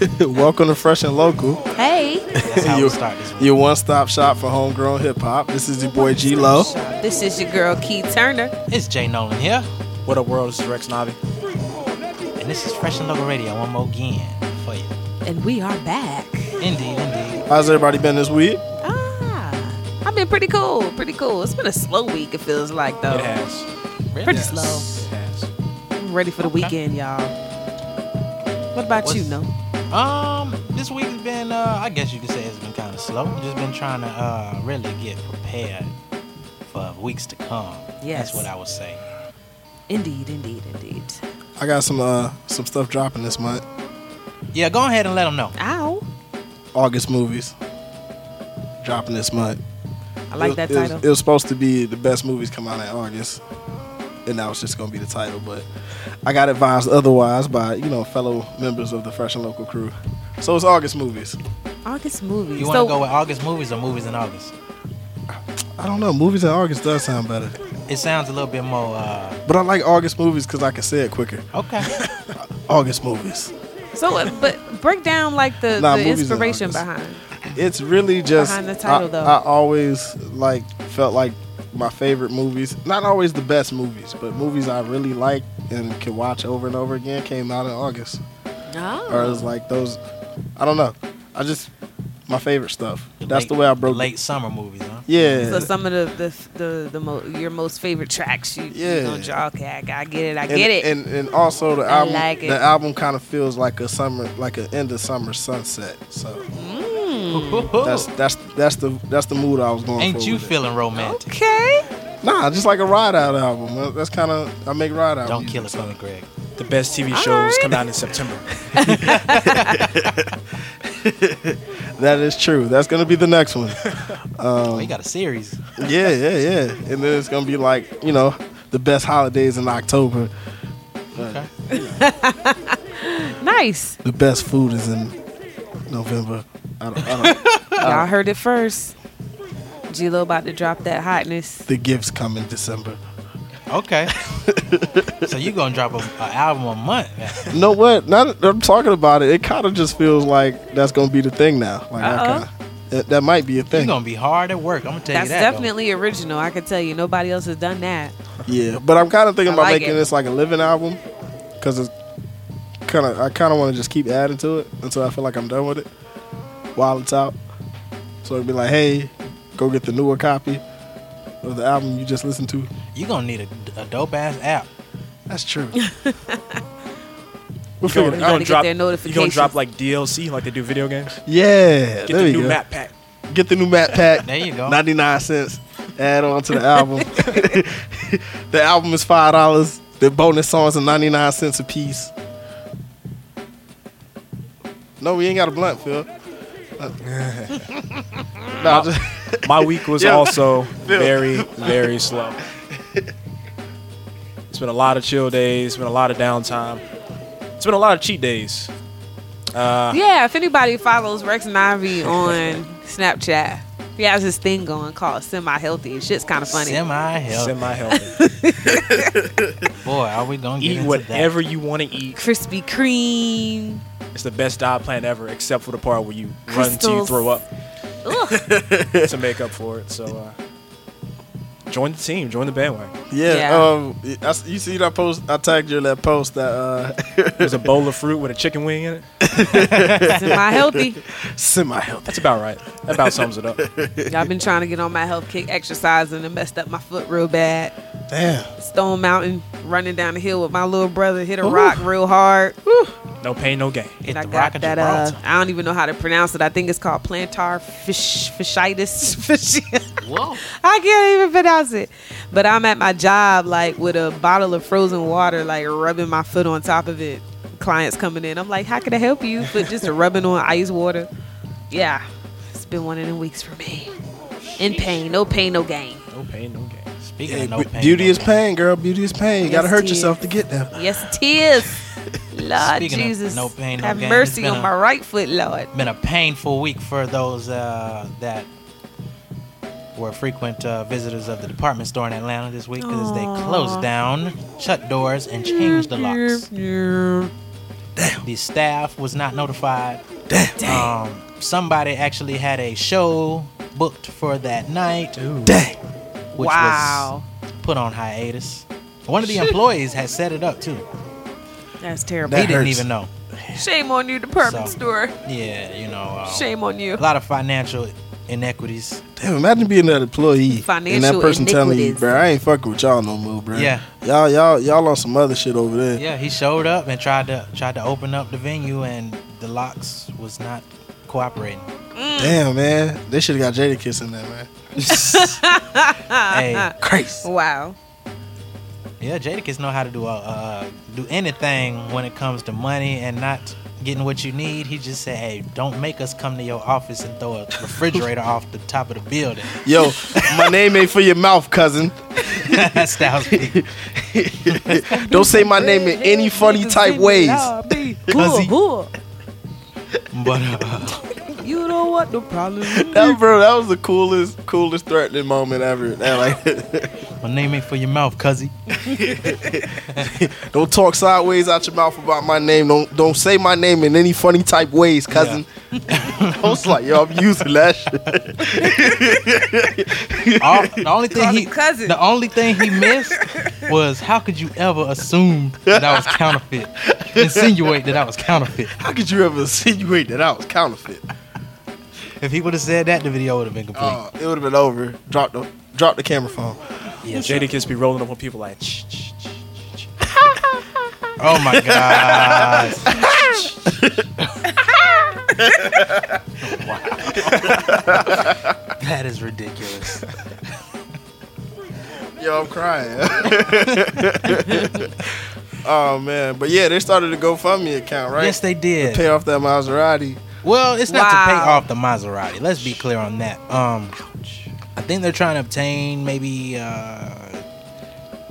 Welcome to Fresh and Local, Hey, That's how You- we start this week. your one-stop shop for homegrown hip hop. This is your boy G Lo. this is your girl Keith Turner. It's Jay Nolan here, What up, world? This is Rex Navi. and this is Fresh and Local Radio one more again for you. And we are back. Indeed, indeed. How's everybody been this week? Ah, I've been pretty cool, pretty cool. It's been a slow week, it feels like, though. It has. Really? Pretty Yes, slow. It has. I'm ready for the Okay. weekend, y'all. What about you, No? Um, this week has been, uh, I guess you could say it's been kind of slow. Just been trying to uh, really get prepared for weeks to come. Yes. That's what I would say. Indeed, indeed, indeed. I got some uh some stuff dropping this month. Yeah, go ahead and let them know. Ow. August movies dropping this month. I like It- that it was- title. it was supposed to be the best movies come out in August, and that was just gonna be the title. But I got advised otherwise by you know fellow members of the Fresh and Local crew. So it's August movies. August movies. You want to so, go with August movies or movies in August? I don't know. Movies in August does sound better, It sounds a little bit more, uh, but I like August movies because I can say it quicker. okay. August movies. so, uh, but break down like the, Nah, the movies in inspiration behind. It's really just Behind the title, I, though. I always like felt like my favorite movies, not always the best movies, but movies I really like and can watch over and over again came out in August. Oh. Or it's like those I don't know. I just my favorite stuff. That's Late- the way I broke late summer movies, huh? Yeah. So some of the the the, the mo- your most favorite tracks you Yeah. you know, draw, okay I, I get it I and, get it And and also the I album like the album kind of feels like a summer like an end of summer sunset. So Mm. That's that's that's the that's the mood I was going for. Ain't you with it. feeling romantic? okay Nah, just like a ride out album. Uh, That's kind of I make ride out. Don't kill it so- for me, Greg. The best TV shows right. come out in September. That is true. That's gonna be the next one. oh, you got a series. yeah, yeah, yeah. And then it's gonna be like you know the best holidays in October. Okay. nice The best food is in November. I don't, I don't, y'all heard it first G-Lo about to drop that hotness the gifts come in December. Okay. so you gonna drop a, a album a month? You know what? Now that I'm talking about it, it kind of just feels like that's gonna be the thing now. Like I Uh-oh. kinda, that, that might be a You're thing. gonna be hard at work. I'm gonna tell that's you that. though. definitely original I can tell you nobody else has done that Yeah, but I'm kind of thinking I about like making it. this like a living album because it's kind of I kind of want to just keep adding to it until I feel like I'm done with it while it's out. So it'd be like, hey, go get the newer copy of the album you just listened to. You're gonna need a, a dope ass app. That's true. we'll You figure gonna, it out. Gotta gonna get drop, their you gonna drop like DLC, like they do video games. Yeah, Get there the you new go. map pack. Get the new map pack. There you go. 99 cents. Add on to the album. the album is five dollars. The bonus songs are 99 cents a piece. No, we ain't got a blunt, Phil. Nah, just, My week was Yeah. also Phil. very, very slow. It's been a lot of chill days. It's been a lot of downtime. It's been a lot of cheat days. Uh, yeah if anybody follows Rex Navi on Snapchat he has this thing going called semi-healthy shit's kind of funny Semi health. Semi-healthy. Boy, are we gonna get eat into whatever you want to eat. Krispy Kreme It's the best diet plan ever, except for the part where you run until you throw up to make up for it. So, uh, join the team. Join the bandwagon. yeah. Yeah. Um, I s you see that post? I tagged you in that post that uh, There's a bowl of fruit with a chicken wing in it. semi-healthy semi-healthy. That's about right. That about sums it up. Y'all been trying to get on my health kick exercising and messed up my foot real bad. Damn. Stone Mountain, running down the hill with my little brother, hit a rock real hard. No pain, no gain. Hit And I the got rock of that. Uh, I don't even know how to pronounce it. I think it's called plantar fish fasciitis. Whoa. I can't even pronounce it. But I'm at my job, like with a bottle of frozen water, like rubbing my foot on top of it. Clients coming in. I'm like, how can I help you? But just rubbing on ice water. Yeah, it's been one of them weeks for me. In pain, no pain, no gain. No pain, no gain. Speaking Hey, of no pain, beauty no is pain, girl. Beauty is pain. You gotta hurt it yourself to get there. Yes, it is. Lord Speaking of Jesus, no pain, no have gain, mercy on a- my right foot, Lord. Been a painful week for those uh, that were frequent uh, visitors of the department store in Atlanta this week because they closed down, shut doors, and changed the locks. Damn. The staff was not notified. Damn. Um, somebody actually had a show booked for that night, Dang. which wow. was put on hiatus. One of the employees had set it up too. That's terrible. he That didn't hurts. even know. Shame on you, department So- store. Yeah, you know. Um, Shame on you. A lot of financial inequities. Damn, imagine being that employee and that person telling you, bro, I ain't fucking with y'all no more, bro. Yeah. Y'all, y'all, y'all on some other shit over there. Yeah, he showed up and tried to tried to open up the venue, and the locks was not cooperating. Mm. Damn, man. They should have got Jadakiss in there, man. hey, Crazy. Wow. Yeah, Jadakiss know how to do uh, uh, do anything when it comes to money and not getting what you need. He just said, "Hey, don't make us come to your office and throw a refrigerator off the top of the building." Yo, my name ain't for your mouth, cousin. That's Styles P. Don't say my name in any funny type ways. Cuzzy. Whoa, But uh, You know what the problem is? That, bro, that was the coolest, coolest threatening moment ever. That, like, my name ain't for your mouth, cuzzy. don't talk sideways out your mouth about my name. Don't don't say my name in any funny type ways, cousin. I was like, yo, I'm using that shit. All, the only thing he cousin. the only thing he missed was how could you ever assume that I was counterfeit? Insinuate that I was counterfeit. How could you ever insinuate that I was counterfeit? If he would have said that, the video would have been complete. Uh, it would have been over. Drop the drop the camera phone. yeah, Jadakiss be rolling up on people like, "Shh, shh, shh, shh." Oh my god. that is ridiculous. Yo, I'm crying. oh man, but yeah, they started a GoFundMe account, right? Yes, they did. Pay off that Maserati. Well, it's not to pay off the Maserati. Let's be clear on that. Um, I think they're trying to obtain maybe uh,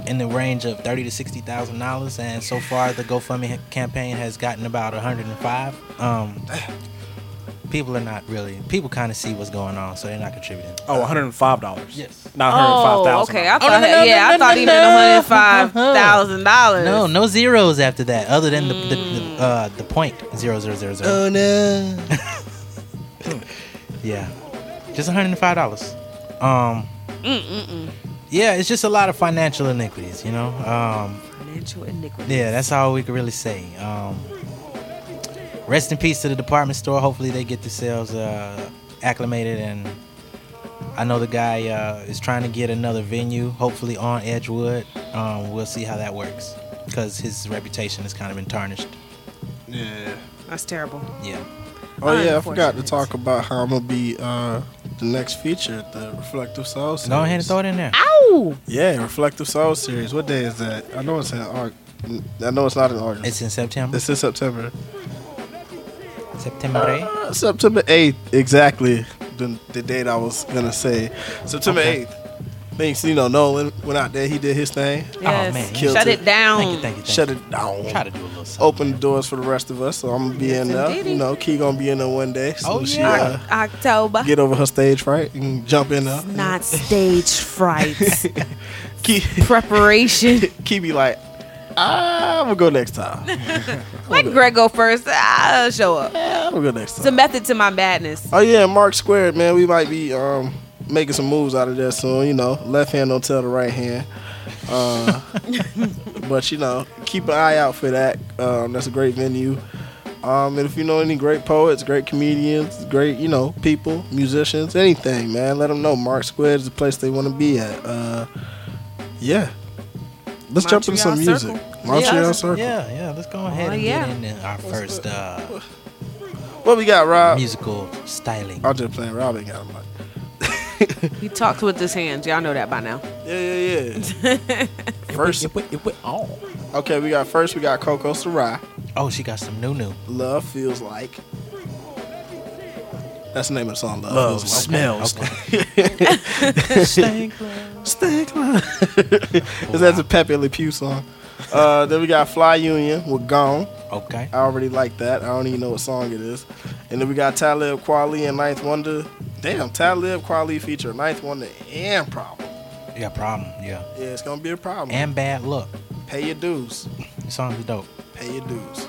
in the range of thirty to sixty thousand dollars, and so far the GoFundMe campaign has gotten about one hundred and five. Um, people are not really. People kind of see what's going on, so they're not contributing. Oh, $105. Yes. Not one hundred five thousand. Oh, okay. I Oh, thought, no, no, no, yeah, no, I thought no, he meant one hundred five thousand dollars. No, no zeros after that, other than the the, the, uh, the point zero zero zero zero. Oh no. Yeah, just one hundred and five dollars. Um, yeah, it's just a lot of financial iniquities, you know. Um, Financial iniquity. yeah, that's all we can really say. Um, rest in peace to the department store. Hopefully, they get themselves uh, acclimated, and I know the guy uh, is trying to get another venue, hopefully on Edgewood. Um, we'll see how that works because his reputation has kind of been tarnished. Yeah. That's terrible. Yeah. Oh yeah, I forgot to talk about how I'm gonna be uh, the next feature at the Reflective Soul series. Go ahead and throw it in there. Ow! Yeah, Reflective Soul series. What day is that? I know it's in August. I know it's not in August. It's in September. It's in September. September. Uh, September 8th, exactly the, the date I was gonna say. September Okay. 8th. Thanks, you know, Nolan went out there, he did his thing, Yes. man. Killed Shut it. it down. Thank you, thank you, thank shut you. it down, Try to do a little something. open the doors for the rest of us. So I'm gonna be in there. indeedy. You know, Key gonna be in there one day. So Oh, she yeah. uh, October. get over her stage fright and jump in there. Not stage fright. Key, Preparation. Key be like, ah, I'm gonna go next time. Let Greg go first. I'll show up. Yeah, I'm gonna go next time. It's a method to my madness. Oh yeah, Mark Squared, man. We might be um making some moves out of there soon. You know, left hand don't tell the right hand. Uh, but you know, keep an eye out for that. Um, that's a great venue. Um, and if you know any great poets, great comedians, great you know people, musicians, anything, man, let them know. Mark Squared is the place they want to be at. Uh, yeah. Let's jump into some music. Circle. Montreal Yeah. Circle. Yeah, yeah. Let's go ahead Oh, and yeah. get into our first uh, What we got, Rob? musical styling. I'm just playing. Rob ain't got a mic. He talks with his hands. Y'all know that by now. Yeah, yeah, yeah. First, it went on. okay, we got first. We got Coco Sarai. Oh, she got some new new. Love feels like. That's the name of the song. Love, Love feels like. smells. Stank Stink love. That's a Pepe Le Pew song. Uh, then we got Fly Union with Gone. Okay. I already like that. I don't even know what song it is. And then we got Talib Kweli and Ninth Wonder. Damn, Talib Kweli feature Ninth Wonder and Problem. Yeah, problem. Yeah. Yeah, it's gonna be a problem. And Bad Lucc. pay your dues. The song is dope. Pay your dues.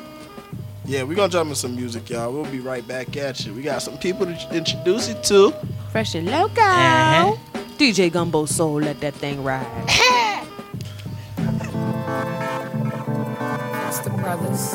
Yeah, we're gonna jump in some music, y'all. We'll be right back at you. We got some people to introduce you to. Fresh and local. Uh-huh. DJ Gumbo Soul, let that thing ride. It's the brothers.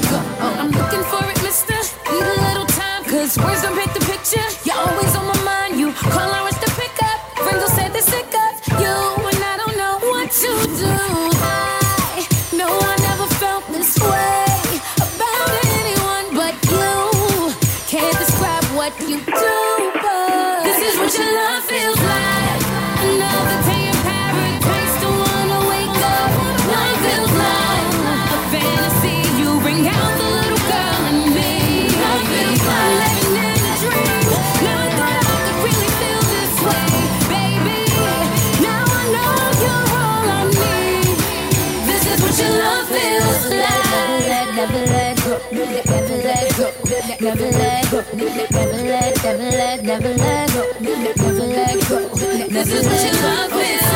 let. Never let, never let, go, never let go. Never let go.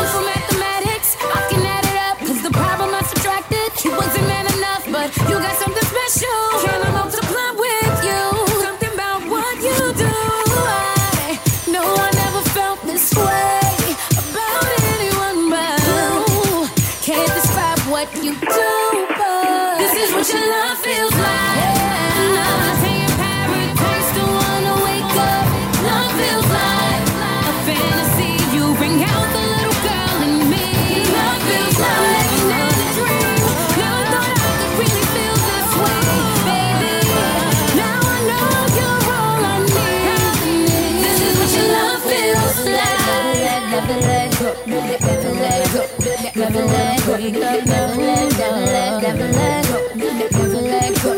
Let go, never let, never let, never let go, never let go.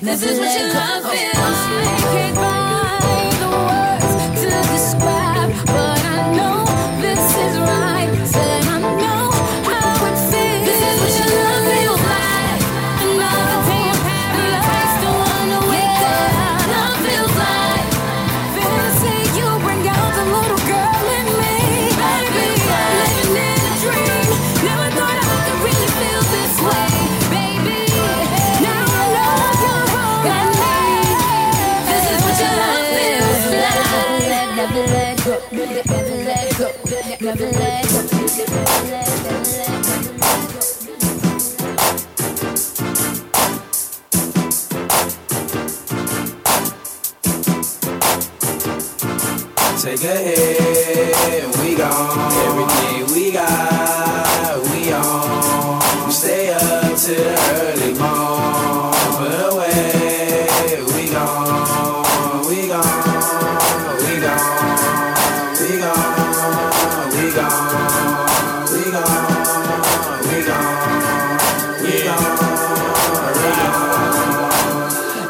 This is what your love we gone. Everything we got, we on. Stay up till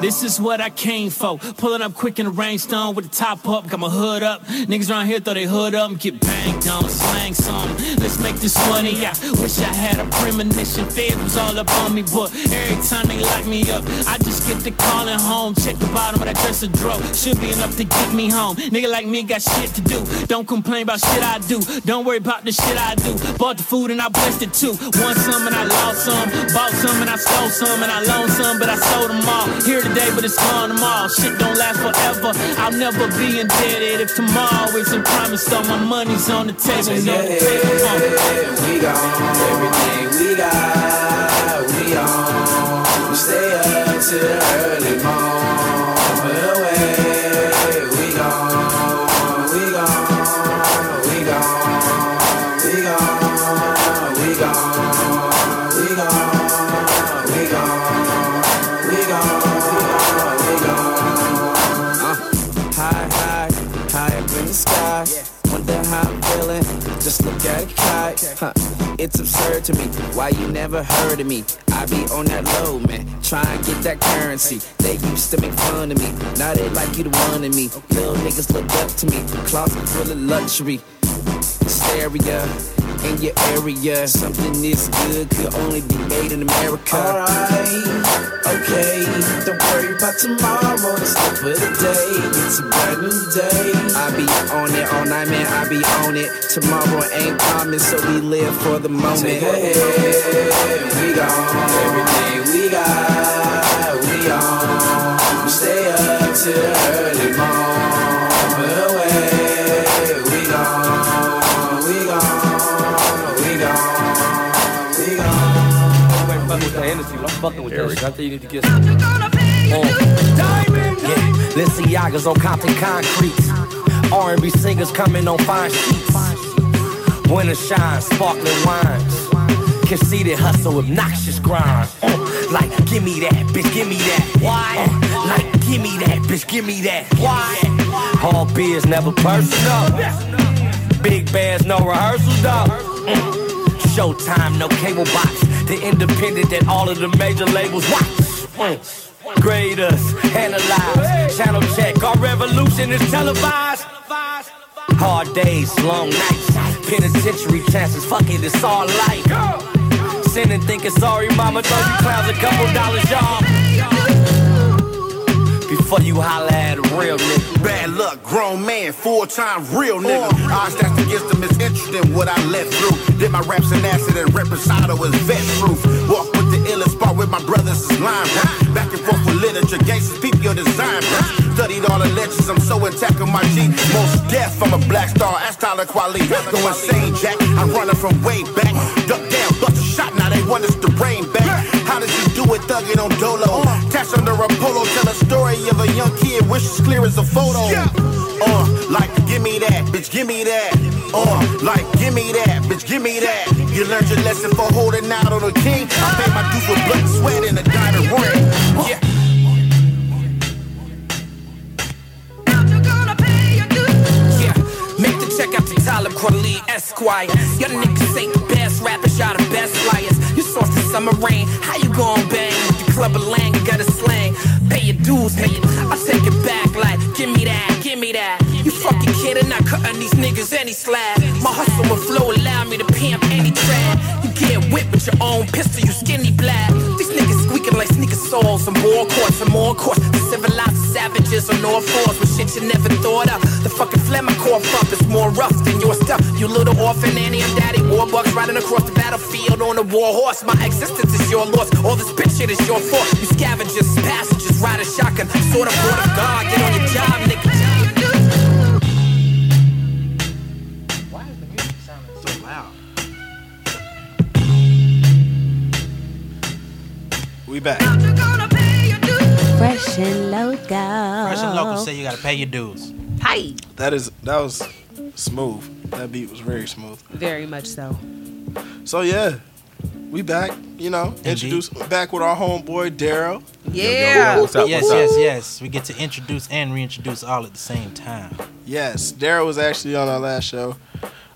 This is what I came for. Pulling up quick in the rainstorm with the top up, got my hood up. Niggas around here throw they hood up and get banged on, slang some. Let's make this money. I wish I had a premonition. Fed was all up on me, but every time they lock me up, I just get the calling home. Check the bottom of that dresser drawer. Should be enough to get me home. Nigga like me got shit to do. Don't complain about shit I do. Don't worry about the shit I do. Bought the food and I blessed it too. Won some and I lost some. Bought some and I stole some and I loaned some, but I sold them all. Here today, but it's gone tomorrow. Shit don't last forever. I'll never be indebted if tomorrow isn't promised. So my money's on the table. No a paper. Hit, we gone. Everything we got, we on. We stay up till early morn. Just look at a kite. Huh. It's absurd to me why you never heard of me. I be on that low, man. Try and get that currency. They used to make fun of me. Now they like you the one of me. Little niggas look up to me. Closet full of luxury. Hysteria. In your area. Something this good could only be made in America. Alright, okay. Don't worry about tomorrow. It's not for the day. It's a brand new day. I be on it all night, man. I be on it. Tomorrow ain't coming, so we live for the moment. Hey, we gone. Everything we got, we on. Stay up till early morning. Fucking with shit. I think you need to get some. Yeah, Balenciagas on Compton concrete. R&B singers coming on fine sheets. Winter shine, sparkling wines. Conceited hustle, obnoxious grind. Uh, like, give me that, bitch, give me that. Why? Uh, like, give me that, bitch, give me that. Why? All beers never personal. Big bands, no rehearsals though. Mm. Showtime, no cable box. The independent that all of the major labels watch. Grade us, analyze, channel check. Our revolution is televised. Hard days, long nights, penitentiary chances. Fuck it, it's all life. Sin and thinking sorry, mama. You clowns a couple dollars, y'all. Before you holler at a real nigga. Bad luck, grown man, full time real nigga. Odds that's against them is interested in what I let through. Did my raps in acid and reposado is vet proof. Walk with the illest part with my brothers is rap. Back and forth with literature, gangsters, peep your design press. Studied all the legends, I'm so intact on my G. Mos Def, I'm a black star, that's Talib Kweli. Go insane, Jack. I'm running from way back. Duck down, bust a shot, now they want us to rain back. How does you do it, thugging on Dolo? Cash under a polo, tell a story of a young kid, wish clear as a photo. Uh, like, give me that, bitch, give me that. Uh, like, give me that, bitch, give me that. You learned your lesson for holding out on the king. I paid my dues with blood sweat and a diamond ring. Yeah. Yeah, make the check out to Talib Kweli Esquire. Your niggas ain't the best rappers, y'all the best flyers. You source the summer rain, how you gon' bang with the club of lang? You got a slang, pay your dues, it. I take it back like, give me that, give me that. You fucking kidding? Not cutting these niggas any slack. My hustle and flow allow me to pimp any track. You get whipped with your own pistol, you skinny black. These niggas squeaking like sneaker soles and more courts and more courts. Civilized savages on all fours with shit you never thought of. The fucking Flemicore fuck is more rough than your stuff. You little orphan Annie and Daddy Warbucks riding across the battlefield on a war horse. My existence is your loss. All this bitch shit is your fault. You scavengers, passengers, ride a shotgun, sort of word of God. Get on your job, nigga. We back. Fresh and local. Fresh and local say you gotta pay your dues. Hi. That is that was smooth. That beat was very smooth. Very much so. So yeah, we back. You know, introduce back with our homeboy Daryl. Yeah. What's up? yes, What's up? yes, yes. We get to introduce and reintroduce all at the same time. Yes, Daryl was actually on our last show.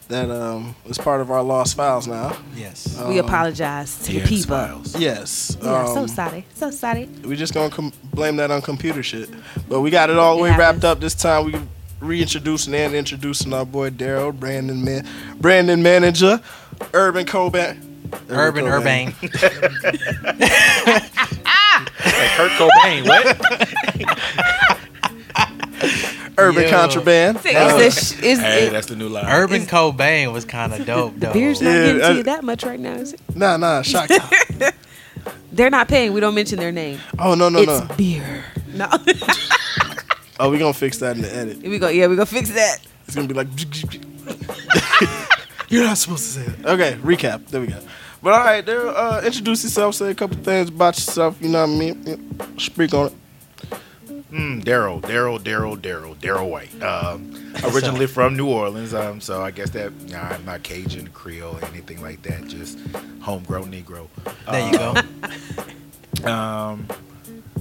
That um was part of our lost files now. Yes. We Um, apologize to the Yes, people. Files. Yes. Yeah, so um, sorry. So sorry. We're just gonna com- blame that on computer shit. But we got it all the way wrapped up this time. We reintroducing and introducing our boy Daryl, Brandon man, Brandon manager, Urban Cobain. Urban Cobain. Urbane. Like Kurt Cobain. What? Urban Yo. contraband. Is this- is Hey, it- that's the new line. Urban Cobain was kind of dope, though. beer's not Yeah, getting to I- you that much right now, is it? Nah, nah, shock. They're not paying. We don't mention their name. Oh no, no, it's no. beer. No. Oh, we gonna fix that in the edit. Here we go. Yeah, we gonna fix that. It's gonna be like. You're not supposed to say it. Okay, recap. There we go. But all right, Daryl, uh, introduce yourself. Say a couple things about yourself. You know what I mean? Speak on it. Mm, Daryl, Daryl, Daryl, Daryl, Daryl White. Um, originally from New Orleans, um, so I guess that nah, I'm not Cajun, Creole, anything like that. Just homegrown Negro. There you go. Um,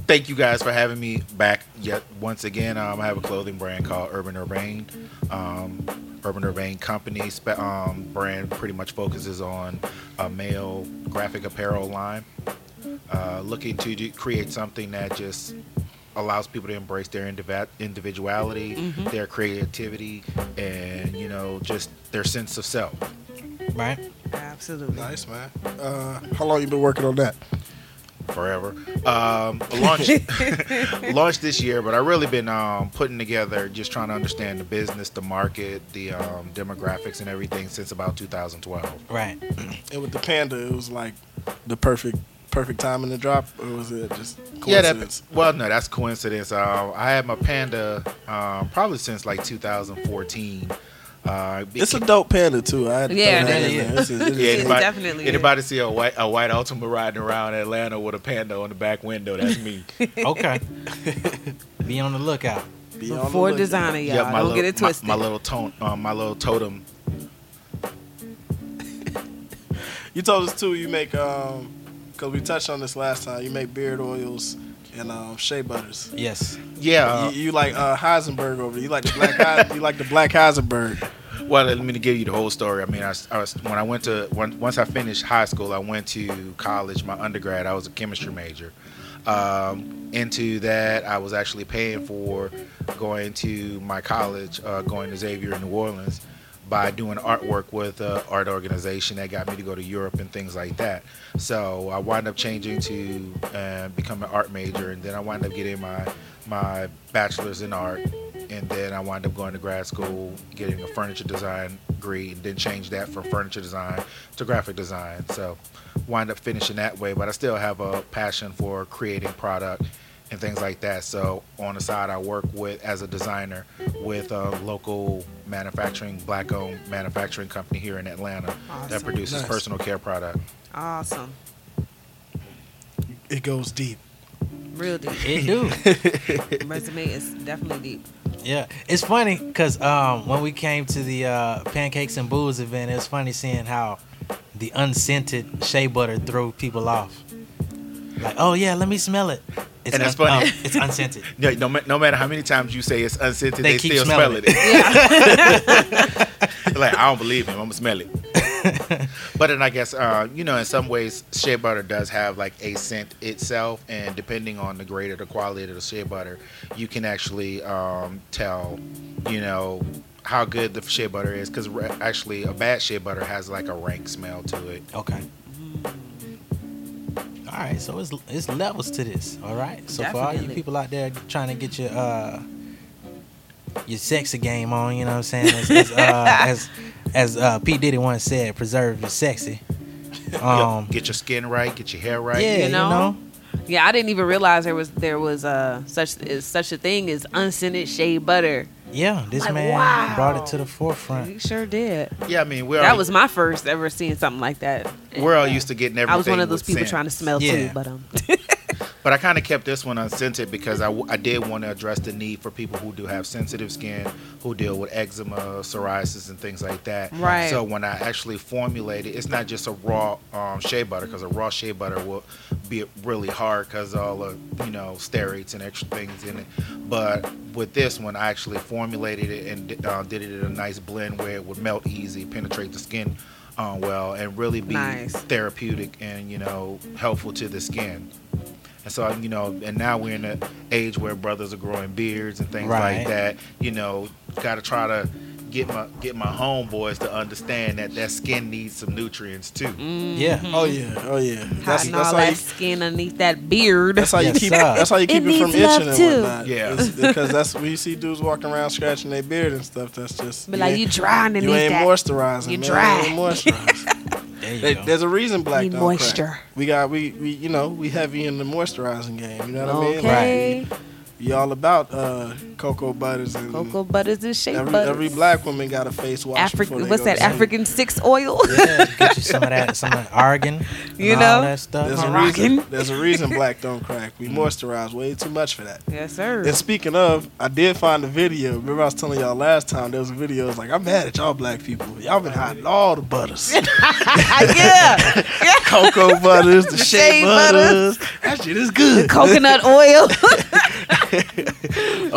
thank you guys for having me back yet once again. Um, I have a clothing brand called Urban Urbane. Um, Urban Urbane Company spe- um, brand pretty much focuses on a male graphic apparel line. Uh, looking to do, create something that just allows people to embrace their indivi- individuality, their creativity, and you know just their sense of self. Right. Absolutely. Nice, man. Uh, how long you been working on that? forever. Um, launched launched this year, but I really been um, putting together, just trying to understand the business, the market, the um, demographics, and everything since about 2012. Right. And with the panda, it was like the perfect perfect time in the drop, or was it just coincidence? Yeah, coincidence? that, well, no, that's coincidence. Uh, I had my panda um, probably since like 2014. Uh, it's a dope panda too. I had to Yeah, throw it in is. there. It's a- it Yeah, anybody, definitely is. anybody see a white a white Altima riding around Atlanta with a panda on the back window? That's me. Okay. Be on the lookout. Be on the Before lookout. designer, y'all. Yeah, Don't little, get it my- twisted. My, little tone, um, my little totem. You told us too. You make um, cause we touched on this last time. You make beard oils and um, shea butters. Yes. Yeah. you, you like uh, Heisenberg over. there. You like the black. Hei- you like the black Heisenberg. Well, let me give you the whole story. I mean, I, I was when I went to when, once I finished high school, I went to college. My undergrad, I was a chemistry major. Um, into that, I was actually paying for going to my college, uh, going to Xavier in New Orleans, by doing artwork with an art organization that got me to go to Europe and things like that. So I wound up changing to uh, become an art major, and then I wound up getting my my bachelor's in art, and then I wound up going to grad school, getting a furniture design degree, and then changed that from furniture design to graphic design. So wind up finishing that way, but I still have a passion for creating product and things like that. So on the side, I work with as a designer with a local manufacturing, black-owned manufacturing company here in Atlanta that produces Nice. personal care product. Awesome. It goes deep. Real deep. It do. Resume is definitely deep. Yeah, it's funny because um, when we came to the uh, Pancakes and Booze event, it was funny seeing how the unscented shea butter threw people off. Like, oh yeah, let me smell it. It's And that's un- funny. um, it's unscented. No, no, no matter how many times you say it's unscented, They they, still smell smelling it. like I don't believe him. I'm gonna smell it. but then I guess uh, you know, in some ways, shea butter does have like a scent itself, and depending on the grade or the quality of the shea butter, you can actually um, tell, you know, how good the shea butter is. Because actually, a bad shea butter has like a rank smell to it. Okay. All right, so it's it's levels to this. All right, so for all you people out there trying to get your uh your sexy game on, you know what I'm saying? As as uh, as, as uh, Pete Diddy once said, preserve your sexy. Um, get your skin right, get your hair right. yeah, You you know? know, Yeah, I didn't even realize there was there was uh such is such a thing as unscented shea butter. Yeah, this Like, man wow. brought it to the forefront. You sure did. Yeah, I mean, we're That all, was my first ever seeing something like that. we're all used to getting everything. I was one of those people scent. trying to smell Yeah. too, but um, But I kind of kept this one unscented because I, I did want to address the need for people who do have sensitive skin, who deal with eczema, psoriasis, and things like that. Right. So when I actually formulate it, it's not just a raw um, shea butter because a raw shea butter will be really hard because all the you know steroids and extra things in it. But with this one, I actually formulated it and uh, did it in a nice blend where it would melt easy, penetrate the skin uh, well, and really be Nice. therapeutic and you know helpful to the skin. And so, you know, and now we're in an age where brothers are growing beards and things Right. like that. You know, got to try to get my get my homeboys to understand that that skin needs some nutrients too. Mm-hmm. Yeah, Oh yeah, oh yeah. That's, hiding that's all how that you. skin underneath that beard. That's how you Yes, keep. sir. That's how you keep it, It from itching and too. whatnot. Yeah. It's- because that's we see dudes walking around scratching their beard and stuff. That's just Be like, you dry underneath You ain't that. moisturizing. You man. dry. You ain't moisturizing. there you go. There's a reason black Need don't moisture. crack. We got we, we you know we heavy in the moisturizing game. You know what I mean? Okay. Like, we all about uh, cocoa butters and Cocoa butters and shea every butters. every black woman got a face wash. before African. they What's go that? to sleep. African six oil. yeah, get you some of that, some of that argan, You and know? all that stuff. There's a reason. There's a reason black don't crack. We mm-hmm. moisturize way too much for that. yes, sir. And speaking of, I did find a video. Remember I was telling y'all last time there was a video. It's like I'm mad at y'all black people. Y'all been hiding all the butters, yeah. cocoa butters, the shea Shea butters. That shit is good. Coconut oil.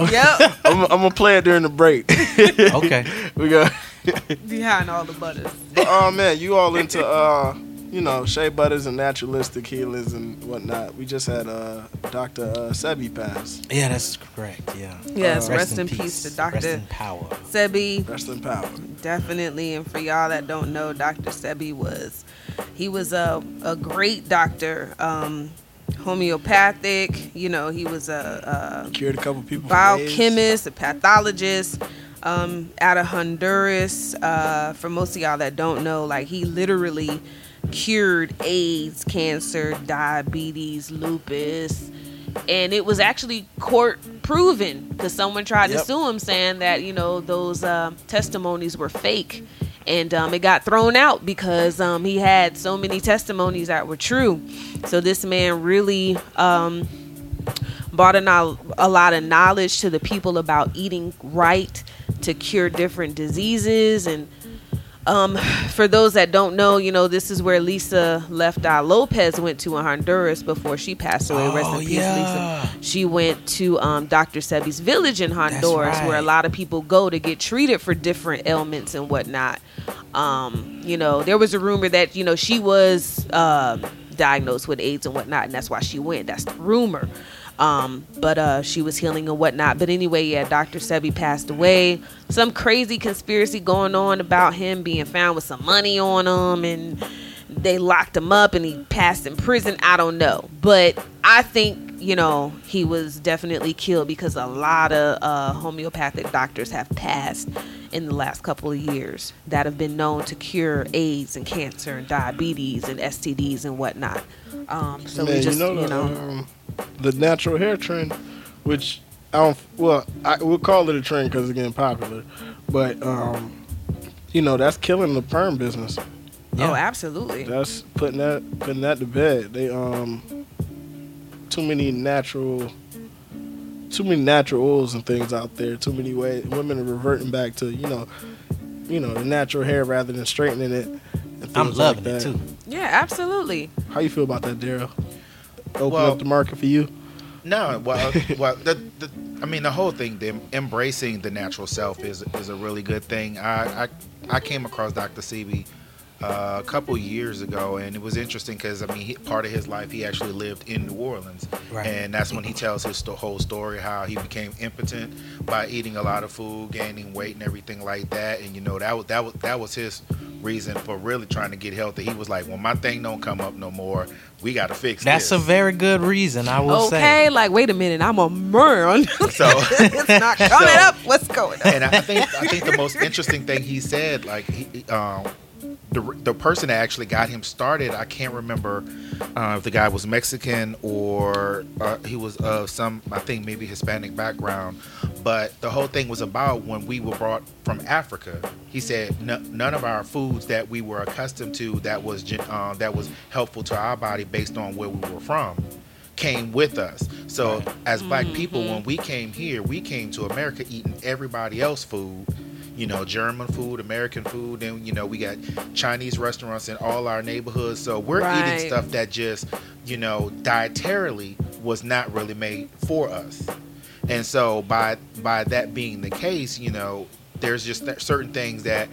Oh, yep. I'm, I'm gonna play it during the break. Okay, we got. Behind all the butters. But oh man, you all into uh you know, shea butters and naturalistic healers and whatnot. We just had uh, Dr. Uh, Sebi pass. Yeah, that's correct. Yeah. Yes, Uh, rest, in peace, to Dr. Rest in power. Sebi. Rest in power. Definitely, and for y'all that don't know, Dr. Sebi was he was a a great doctor, um, homeopathic. You know, he was a, a Cured a couple people. biochemist, a pathologist um, out of Honduras. Uh, for most of y'all that don't know, like he literally cured AIDS, cancer, diabetes, lupus. And it was actually court proven because someone tried to sue him saying that, you know, those um testimonies were fake. And um, it got thrown out because um, he had so many testimonies that were true. So this man really um, brought a, a lot of knowledge to the people about eating right to cure different diseases and um, for those that don't know, you know, this is where Lisa Left Eye Lopez went to in Honduras before she passed away. Rest Oh, in peace, yeah. Lisa. She went to um, Dr. Sebi's village in Honduras, where a lot of people go to get treated for different ailments and whatnot. Um, you know, there was a rumor that, you know, she was uh, diagnosed with AIDS and whatnot, and that's why she went. That's the rumor. Um, but uh, she was healing and whatnot. But anyway, yeah, Dr. Sebi passed away. Some crazy conspiracy going on about him being found with some money on him, and they locked him up, and he passed in prison. I don't know, but I think you know he was definitely killed because a lot of uh, homeopathic doctors have passed in the last couple of years that have been known to cure AIDS and cancer and diabetes and STDs and whatnot. Um, so Man, we just you know, you know um, the natural hair trend, which I don't. Well, I we'll call it a trend because it's getting popular, but um, you know that's killing the perm business. Oh, absolutely. That's putting that putting that to bed. They um too many natural too many natural oils and things out there. Too many ways women are reverting back to you know you know the natural hair rather than straightening it. I'm loving like it that. too. Yeah, absolutely. How you feel about that, Daryl? Open Well- up the market for you. No, well, well, the, the, I mean, the whole thing, the embracing the natural self is is a really good thing. I I, I came across Dr. Sebi uh, a couple years ago, and it was interesting because I mean, he, part of his life he actually lived in New Orleans, Right. and that's when he tells his sto- whole story how he became impotent by eating a lot of food, gaining weight, and everything like that. And you know that was that was that was his reason for really trying to get healthy. He was like, "When my thing don't come up no more, we got to fix That's this." a very good reason, I will okay, say. like wait a minute, I'm a man. So it's not coming So- up. What's going on? and I think I think the most interesting thing he said, like he, um, the the person that actually got him started, I can't remember uh, if the guy was Mexican or uh, he was of some, I think maybe Hispanic background. But the whole thing was about when we were brought from Africa. He said "N- none of our foods that we were accustomed to that was uh, that was helpful to our body based on where we were from came with us. So as black people, when we came here, we came to America eating everybody else food. You know, German food, American food, and you know, we got Chinese restaurants in all our neighborhoods. So we're Right. eating stuff that just, you know, dietarily was not really made for us. And so by by that being the case, you know, there's just th- certain things that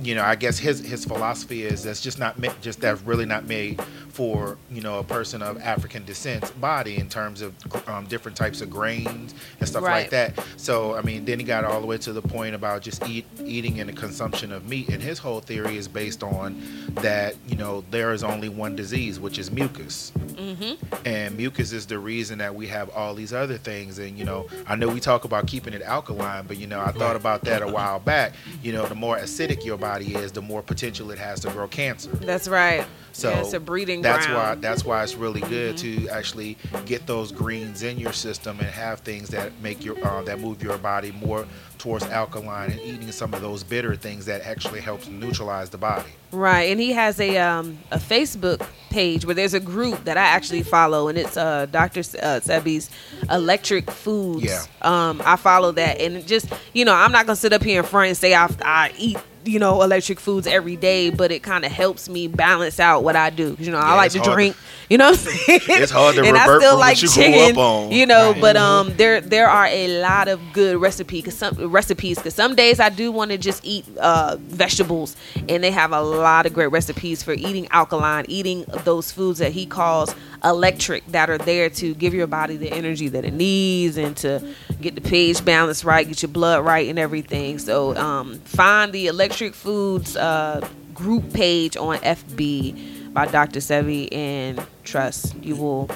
you know, I guess his his philosophy is that's just not just that's really not made for you know a person of African descent body in terms of um, different types of grains and stuff Right. like that. So I mean, then he got all the way to the point about just eat eating and the consumption of meat, and his whole theory is based on that you know there is only one disease, which is mucus Mm-hmm. and mucus is the reason that we have all these other things and you know i know we talk about keeping it alkaline but you know i thought about that a while back you know the more acidic your body is the more potential it has to grow cancer That's right. So yeah, it's a breeding that's ground. why that's why it's really good to actually get those greens in your system and have things that make your uh, that move your body more towards alkaline and eating some of those bitter things that actually helps neutralize the body Right, and he has a um a Facebook page where there's a group that I actually follow, and it's uh Dr. S- uh, Sebi's Electric Foods. Yeah. Um, I follow that, and just you know I'm not gonna sit up here in front and say I I eat you know, electric foods every day, but it kind of helps me balance out what I do. you know, I like to drink. You know, I'm saying? It's hard to and I revert still from like you chicken. You know, Right. but um, there there are a lot of good recipe cause some recipes. Cause some days I do want to just eat uh, vegetables, and they have a lot of great recipes for eating alkaline, eating those foods that he calls electric that are there to give your body the energy that it needs and to get the pH balance right, get your blood right, and everything. So um, find the Electric Foods uh, group page on FB by Dr. Sebi and trust you will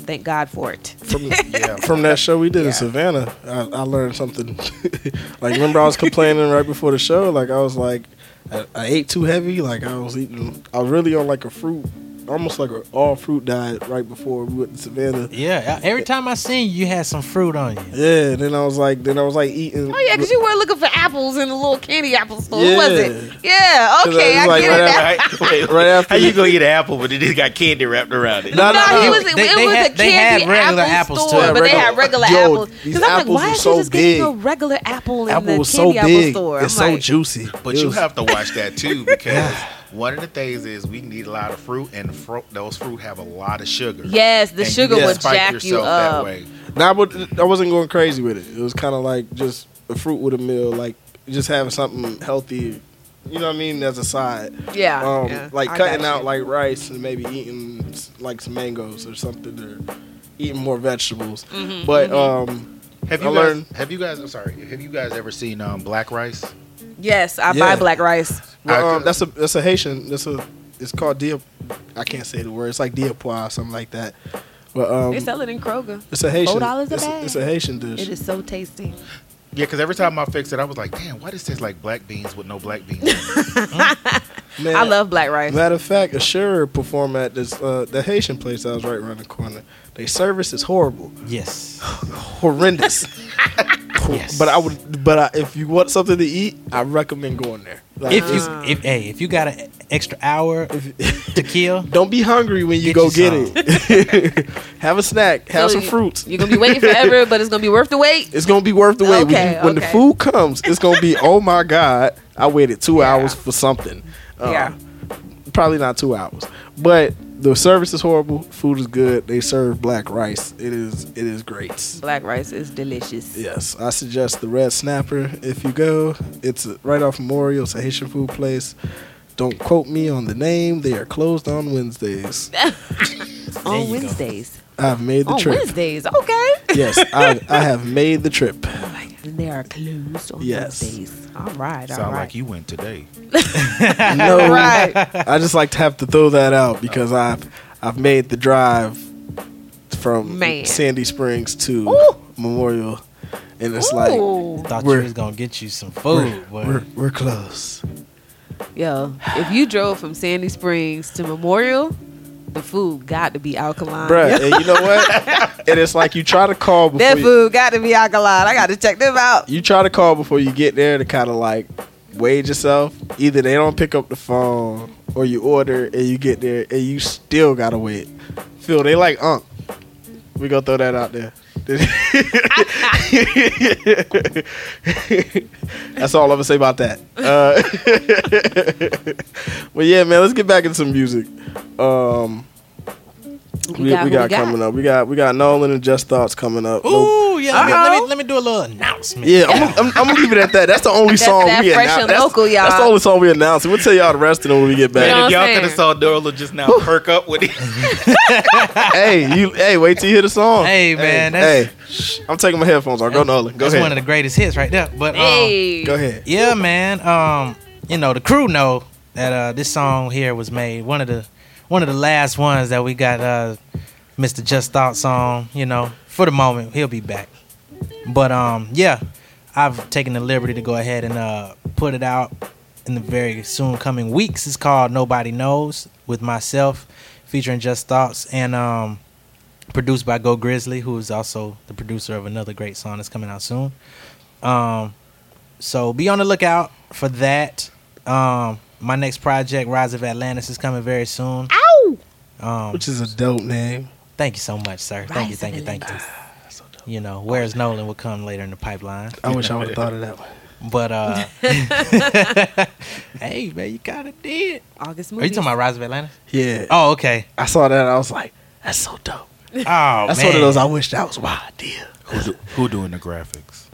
thank God for it. From, from that show we did in Savannah, I, I learned something. like, remember I was complaining right before the show? Like, I was like, I, I ate too heavy. Like, I was eating, I was really on like a fruit, almost like an all fruit diet right before we went to Savannah. Yeah, every time I seen you, you had some fruit on you. Yeah, then I was like, then I was like eating. Oh yeah, because you were looking for apples in the little candy apple store. Who Yeah. was it? Yeah, okay, I I, like, get right it. after- now. Wait, right after how you gonna eat an apple, but it just got candy wrapped around it? No, no, No, he no. was. They- it they was had- a they had candy regular apple apples, store, too. but they had regular Yo, apples. these Because I'm like, apples why were is so you just getting a big. regular apple in Apple the candy so apple store? It's I'm so like, juicy. But you have to watch that too because one of the things is we need a lot of fruit, and fro- those fruit have a lot of sugar. Yes, the And sugar you would spike jack you yourself that up. way. Nah, but I wasn't going crazy with it. It was kind of like just a fruit with a meal, like just having something healthy. You know what I mean? As a side. Yeah, Um, yeah, like I cutting out you. like rice and maybe eating like some mangoes or something, or eating more vegetables. Mhm, but mhm. um, Have I you learned. guys? Have you guys? I'm sorry. Have you guys ever seen um, black rice? Yes, I Yeah. buy black rice. Well, um, that's a that's a Haitian. That's a it's called dia. I can't say the word. It's like diapois, or something like that. But um, they sell it in Kroger. it's a Haitian. Four dollars a it's, bag. it's a Haitian dish. It is so tasty. Yeah, because every time I fix it, I was like, "Damn, why does this taste like black beans with no black beans?" in it?" Man, I love black rice. Matter of fact, Assure performed at this uh, the Haitian place that was right around the corner. Their service is horrible, Yes. horrendous. Yes. But I would, but I, if you want something to eat, I recommend going there. Like, If you, if hey, if you got an extra hour to kill, don't be hungry when you Get go you get some. it. have a snack, have So some you- fruits. You're gonna be waiting forever, but it's gonna be worth the wait. It's gonna be worth the wait. when Okay, you- when the food comes, it's gonna be oh my god, I waited two Yeah. hours for something. Uh, Yeah. probably not two hours, but the service is horrible. Food is good. They serve black rice. It is it is great. Black rice is delicious. Yes, I suggest the Red Snapper if you go. It's right off Memorial. It's a Haitian food place. Don't quote me on the name. They are closed on Wednesdays. On Wednesdays. go. Wednesdays. I've made the On trip. Wednesdays. Okay. Yes, I, I have made the trip. Oh and they are closed on Yes. Wednesdays. All right. All Sound right. like you went today. No, Right. I just like to have to throw that out because oh. I've I've made the drive from Man. Sandy Springs to Ooh. Memorial, and it's like Ooh. thought you We're- was gonna get you some we're, food. boy. we're we're close. Yo, if you drove from Sandy Springs to Memorial, the food got to be alkaline. Bruh, and you know what? and it's like you try to call before That you, food got to be alkaline. I got to check them out. you try to call before you get there to kind of like wage yourself. Either they don't pick up the phone or you order and you get there and you still gotta wait. Phil, they like unk. We gonna throw that out there. That's all I'm gonna say about that. Uh, but yeah, man, let's get back into some music. Um, we, we got who got, we got? coming up. We got we got Nolan and Just Thoughts coming up. No- Ooh, yeah. Let me, let me let me do a little announcement. yeah, I'm, I'm, I'm gonna leave it at that. That's the only That's song that we fresh announced. and That's, local, y'all. that's the only song we announced. We'll tell y'all the rest of them when we get back. what if y'all I'm could have saw Dorla just now perk up with it. hey, you. Hey, wait till you hear the song. Hey, man, Hey, that's- shh, I'm taking my headphones off. Go Nolan. Go That's ahead. one of the greatest hits right there. But um, Hey. Go ahead. Yeah, man. Um, you know the crew know that uh, this song here was made one of the one of the last ones that we got uh, Mr. Just Thoughts on. You know, for the moment he'll be back. But um, yeah, I've taken the liberty to go ahead and uh, put it out in the very soon coming weeks. It's called Nobody Knows with myself, featuring Just Thoughts and um, produced by Go Grizzly, who is also the producer of another great song that's coming out soon. Um, so be on the lookout for that. Um, my next project, Rise of Atlantis, is coming very soon. Um, Which is a dope name. thank you so much, sir. Thank you, thank you, thank you. You know, where's Nolan will come later in the pipeline. I wish I would have thought of that one. But uh, hey man, you kind of did. August Are you movies. talking about Rise of Atlanta? Yeah. Oh, okay. I saw that. I was like, that's so dope. Oh That's man. one of those. I wish that was my idea. Who, do, who doing the graphics?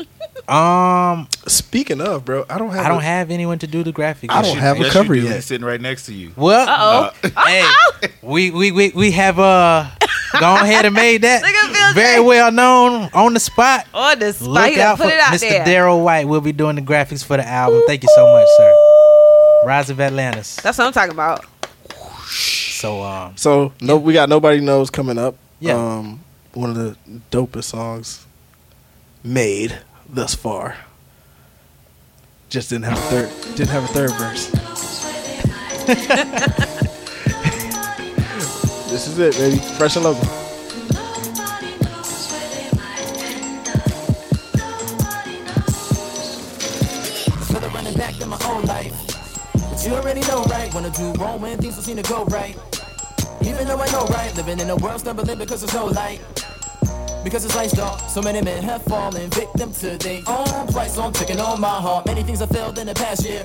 Um, Speaking of, bro, I don't have. I don't a- have anyone to do the graphics. I don't have a cover you do. yet. He's sitting right next to you. Well, Uh-oh. hey, we we we we have uh gone ahead and made that Look at Phil very J. well known on the spot. On the spot. Look out for out Mr. Darryl White. We'll be doing the graphics for the album. Thank you so much, sir. Rise of Atlantis. That's what I'm talking about. So um, So no, we got nobody knows coming up. Yeah. Um, one of the dopest songs made thus far. Just didn't have a third. Didn't have a third verse. this is it, baby. Fresh and local. You already know, right? Wanna do wrong when things don't seem to go right. Even though I know, right? Living in a because no light. Because it's life's dark, so many men have fallen victim to their own I'm taking on my heart. Many things I failed in the past year,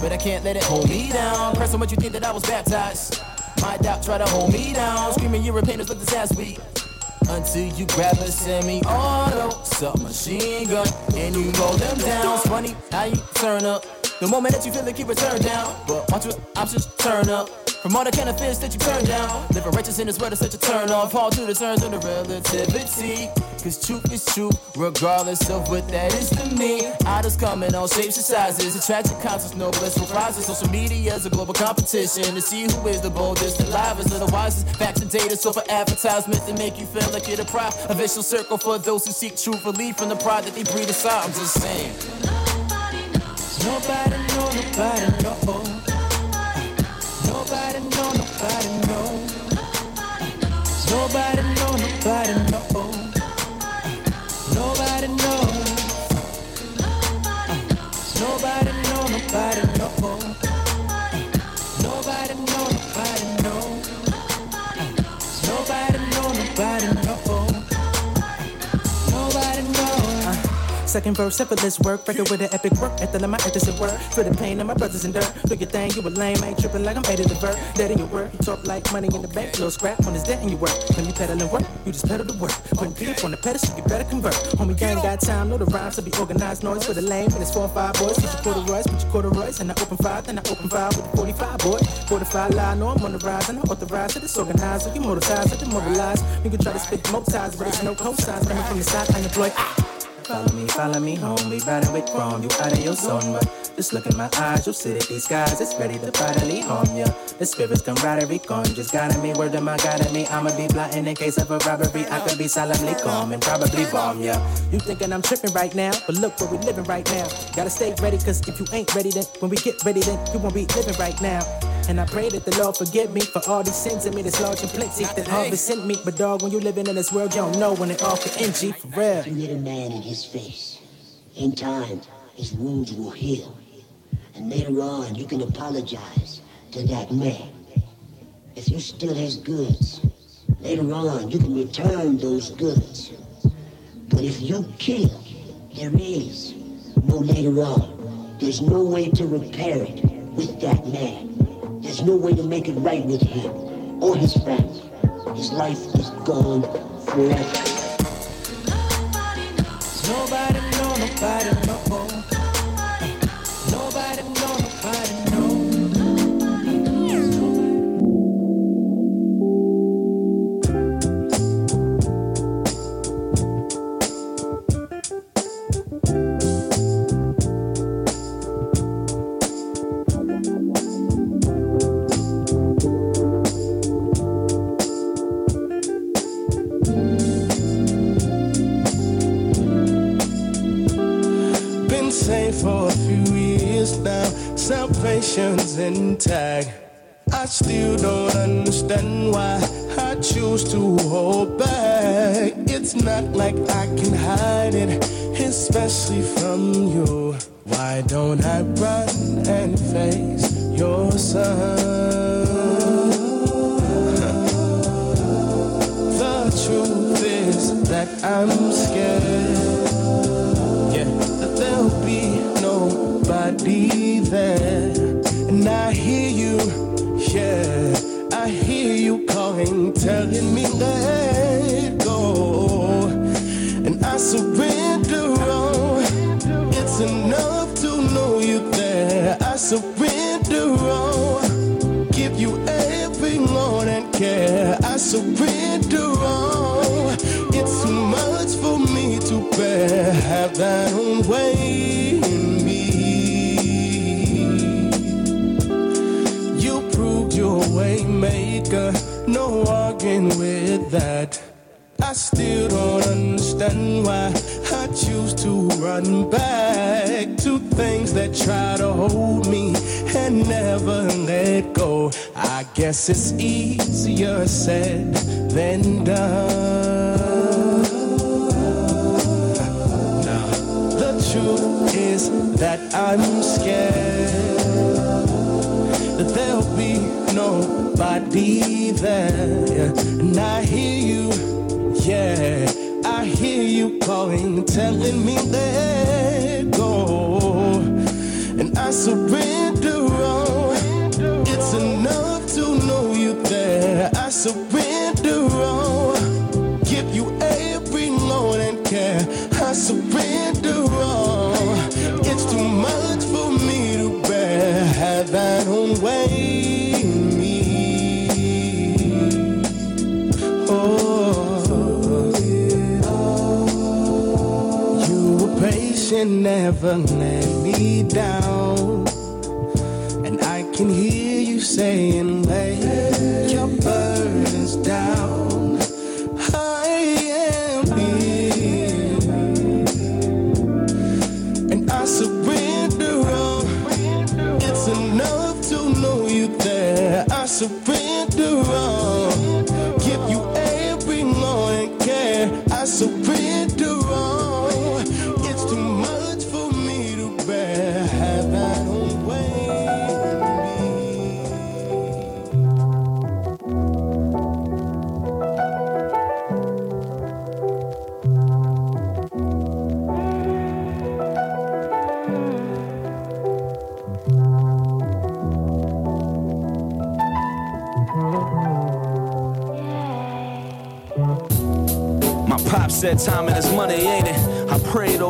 but I can't let it hold me down. Press on what you think that I was baptized. My doubt try to hold me down, screaming a pain like this last week. Until you grab a semi-auto submachine gun and you roll them down. It's funny how you turn up. The moment that you feel like you turned down, but watch what options turn up. From all the kind of fish that you turn down, living righteous in this world is such a turn off. All to the turns of the relativity. Cause truth is true, regardless of what that is to me. Idols come in all shapes and sizes. A tragic concerts, no blissful prizes. Social media is a global competition to see who is the boldest, the livest, or the wisest. Facts and data, so for advertisements to make you feel like you're the prop. A vicious circle for those who seek truth, relief from the pride that they breathe aside. I'm just saying. Nobody know, nobody know. Nobody know, nobody know. Nobody know, nobody know. Nobody knows. Nobody know, nobody know. Nobody Second verse, effortless work, it with an epic work. At the limit, my ethics at work. For the pain of my brothers in dirt. Do your thing, you a lame, ain't tripping like I'm headed to vert. Dead in your work, you talk like money in the bank. Little scrap when it's dead in your work. When you peddling work, you just pedal the work. Putting people on the pedestal, you better convert. Homie, ain't got time, know the rhymes to be organized. Noise for the lame, and it's four or five boys. Put your corduroys, put your corduroys, and I open five, then I open five with the 45 boy. 45 line, know I'm on the rise, and I authorize. It's organized, so you motorize, I demoralize. You can try to spit more but it's no cosigns coming from the side, unemployed. Follow me, follow me home. We riding with chrome, you out of your zone. But just look in my eyes, you'll see that these guys is ready to finally harm ya. The spirit's camaraderie gone, just guiding me, word of my God me. I'ma be plotting in case of a robbery. I could be solemnly calm and probably bomb ya. You thinking I'm tripping right now, but look where we living right now. Gotta stay ready, cause if you ain't ready, then when we get ready, then you won't be living right now. And I pray that the Lord forgive me for all these sins in me that's large and plenty that all harvest sent me. But dog, when you living in this world, you don't know when it all can end, G, for real. You hit a man in his face. In time, his wounds will heal. And later on, you can apologize to that man. If you steal his goods, later on, you can return those goods. But if you kill, there is no later on. There's no way to repair it with that man. There's no way to make it right with him or his family. His life is gone forever. Nobody nobody. I surrender all. Give you every loan and care. I surrender all. It's too much for me to bear. Have that own way in me. Oh, you were patient, never let me down. And I can hear you saying, lay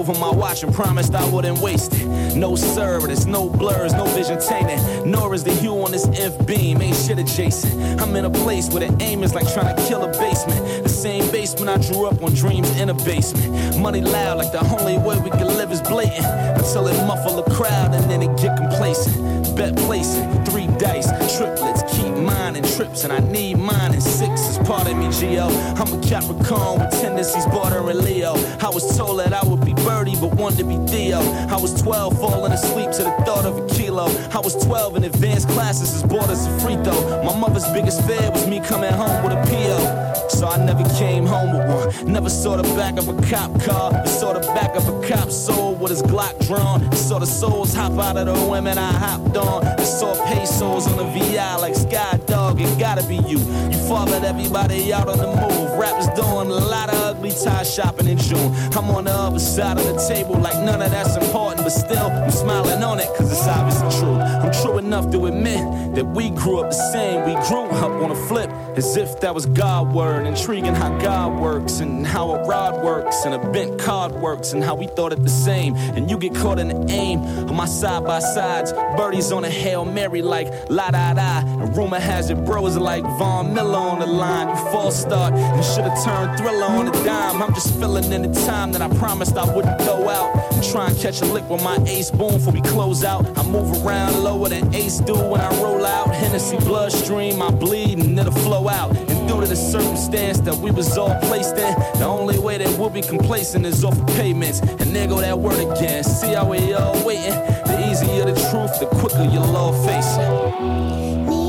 over my watch and promised I wouldn't waste it. No sir, no blurs, no vision tainted. Nor is the hue on this inf beam, ain't shit adjacent. I'm in a place where the aim is like trying to kill a basement. The same basement I drew up on dreams in a basement. Money loud, like the only way we can live is blatant. Until it muffle the crowd and then it get complacent. Bet placing, three dice, triplets, keep mine and trips, and I need mine and sixes. Pardon me, Geo. I'm a Capricorn with tendencies bordering Leo. I was told that I would be Birdie, but wanted to be Theo. I was 12, falling asleep to the thought of a kilo. I was 12 in advanced classes as bored as a free throw. My mother's biggest fear was me coming home with a PO. So I never came home with one. Never saw the back of a cop car, but saw the back of a cop soul with his Glock drawn. Saw the souls hop out of the women I hopped on. And saw pesos on the VI like Sky Dog. It gotta be you. You fathered everybody out on the move. Rappers doing a lot of ugly tie shopping in June. I'm on the other side of the table like none of that's important, but still I'm smiling on it cause it's obviously true. I'm true enough to admit that we grew up the same. We grew up on a flip as if that was God word. Intriguing how God works and how a rod works and a bent card works and how we thought it the same. And you get caught in the aim of my side by sides. Birdies on a Hail Mary like la da da. And rumor has it bros are like Von Miller on the line. You false start and should've turned thriller on a dime. I'm just filling in the time that I promised I wouldn't go out try and catch a lick with my ace boom before we close out. I move around lower than ace do when I roll out. Hennessy bloodstream, I bleed and it'll flow out. And due to the circumstance that we was all placed in, the only way that we'll be complacent is off of payments. And there go that word again. See how we all waiting? The easier the truth, the quicker you'll all face it.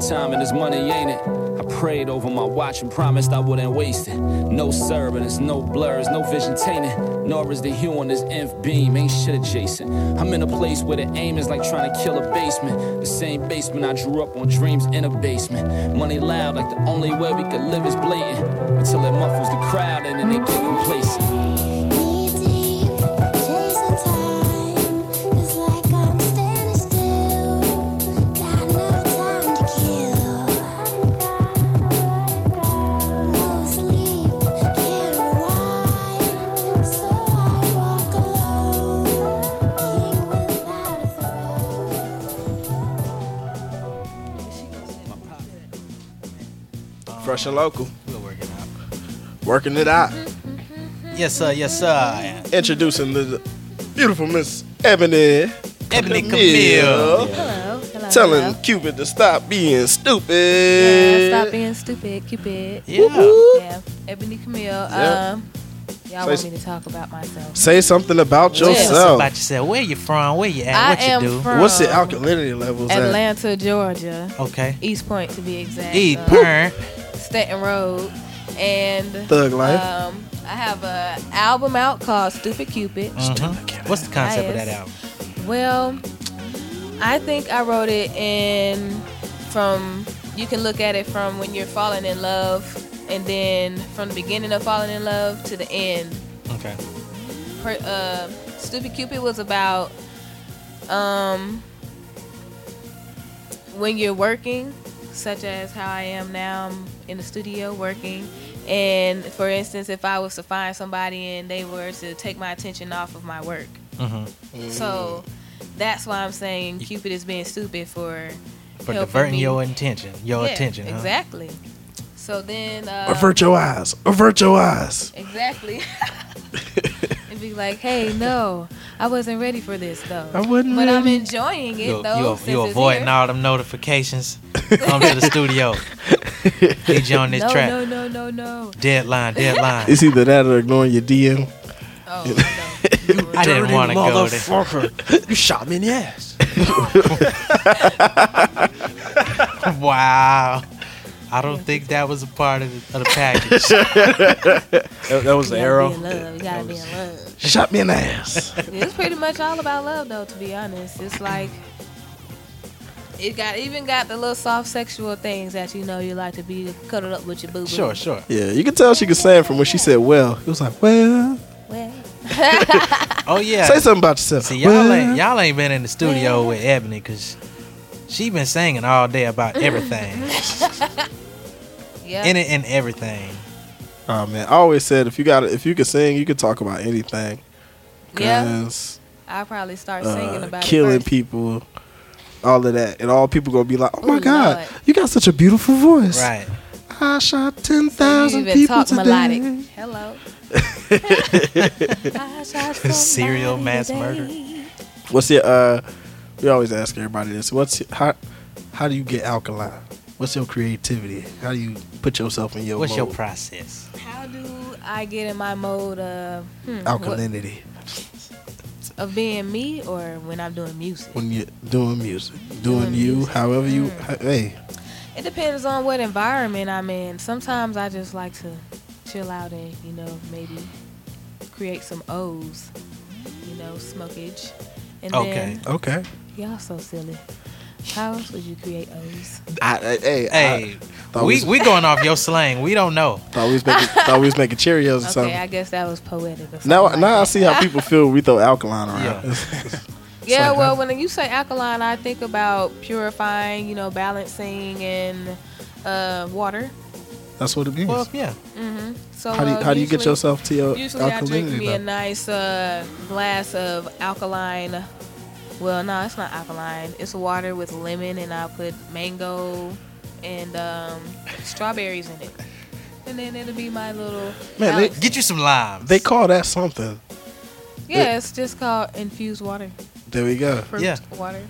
Said time and his money, ain't it? I prayed over my watch and promised I wouldn't waste it. No but it's no blurs, no vision tainted. nor is the hue on this inf beam. Ain't shit adjacent. I'm in a place where the aim is like trying to kill a basement. The same basement I drew up on dreams in a basement. Money loud, like the only way we could live is blatant. Until it muffles the crowd and then they get complacent. Fresh and local. We'll work it out. Working it out. Yes, sir. Yes, sir. Introducing the beautiful Miss Ebony. Ebony Camille. Camille. Hello, hello, Telling hello. Cupid to stop being stupid. Yeah, stop being stupid, Cupid. Yeah. Yeah, Ebony Camille. Yeah. Um, y'all Say want me to talk about myself? Say something about Well, yourself. About yourself. Where you from? Where you at? I what you do? from What's the alkalinity levels at? Atlanta, Georgia. Okay. East Point to be exact. Eat Uh, parent. Stanton Road. And Thug life. Um, I have an album out called Stupid Cupid. Mhm. What's the concept of that album? Well, I think I wrote it in from you can look at it from when you're falling in love and then from the beginning of falling in love to the end. Okay. Per, uh, Stupid Cupid was about um when you're working, such as how I am now, I'm in the studio working. And for instance, if I was to find somebody and they were to take my attention off of my work, Mm-hmm. so that's why I'm saying Cupid is being stupid for For diverting me. your intention, your Yeah, attention. Huh? Exactly. So then uh, Avert your eyes. Avert your eyes. Exactly. It'd be like, hey, no, I wasn't ready for this though. I wasn't But I'm enjoying it You, though. you, since you it's avoiding here. all them notifications. Come to the studio. Need you on this no, track. no, no, no, no. Deadline, deadline. It's either that or ignoring your DM. Oh, no! I didn't want to go there. Motherfucker. you shot me in the ass. wow. I don't think that was a part of the, of the package. That, that was the arrow. Be in love. You gotta be in love. Shot me in the ass. it's pretty much all about love though, to be honest. It's like it got even got the little soft sexual things that you know you like to be cuddled up with your boo boo. Sure, sure. Yeah, you can tell she could sing from when she said well. It was like, well. Well. Oh yeah. Say something about yourself. See, y'all Well. ain't y'all ain't been in the studio with Ebony because she been singing all day about everything, yeah. in it and everything. Oh man, I always said if you got if you could sing, you could talk about anything. Yeah. 'Cause, I'll probably start singing uh, about killing it people, all of that, and all people gonna be like, "Oh my Ooh, God, Lord. you got such a beautiful voice." Right. I shot ten thousand You thousand even people talk today. melodic. Hello. I shot Serial mass today. murder. What's your? uh We always ask everybody this. What's your, how? How do you get alkaline? What's your creativity? How do you put yourself in your? What's your process? How do I get in my mode of hmm, what- alkalinity of being me or when I'm doing music? when you're doing music, doing, Doing you, music. however you. Mm. Hey, It depends on what environment I'm in. Sometimes I just like to chill out and, you know, maybe create some O's, you know, smokage. And Okay. then, okay. Y'all so silly. How else would you create O's? I, I, hey, Hey, thought we we- we going off your slang. We don't know. thought we was making, thought we was making Cheerios or Okay, something. I guess that was poetic. Or Now, something now I see how people feel. when We throw alkaline around. Yeah. Yeah, like, well, huh? when you say alkaline, I think about purifying, you know, balancing and uh, water. that's what it means. Well, yeah. hmm So how do you, uh, how do you get yourself to your Usually, I drink alkalinity? me a nice uh, glass of alkaline. Well, no, it's not alkaline. It's water with lemon, and I'll put mango and um, strawberries in it, and then it'll be my little. Man, they. Get you some limes. they call that something. yeah, it's just called infused water. There we go. Fruit Yeah. water.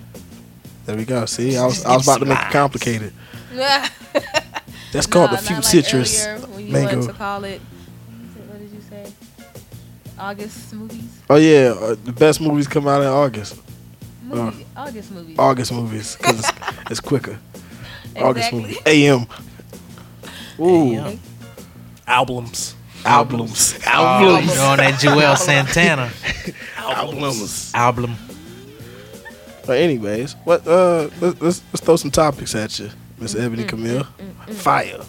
There we go. See, I was I was about to make it complicated. Yeah. That's called Nah, the fruit not like citrus earlier when you mango. wanted to call it. What did you say? August movies. Oh yeah, uh, the best movies come out in August. Movie, August movies. August movies because it's, it's quicker. August Exactly. movies. AM. Ooh. AM. Albums. Albums. Oh, Albums. you on that Juelz Santana Albums. album. But anyways, what? Uh, let's, let's let's throw some topics at you, Miss Ebony Camille. Fire.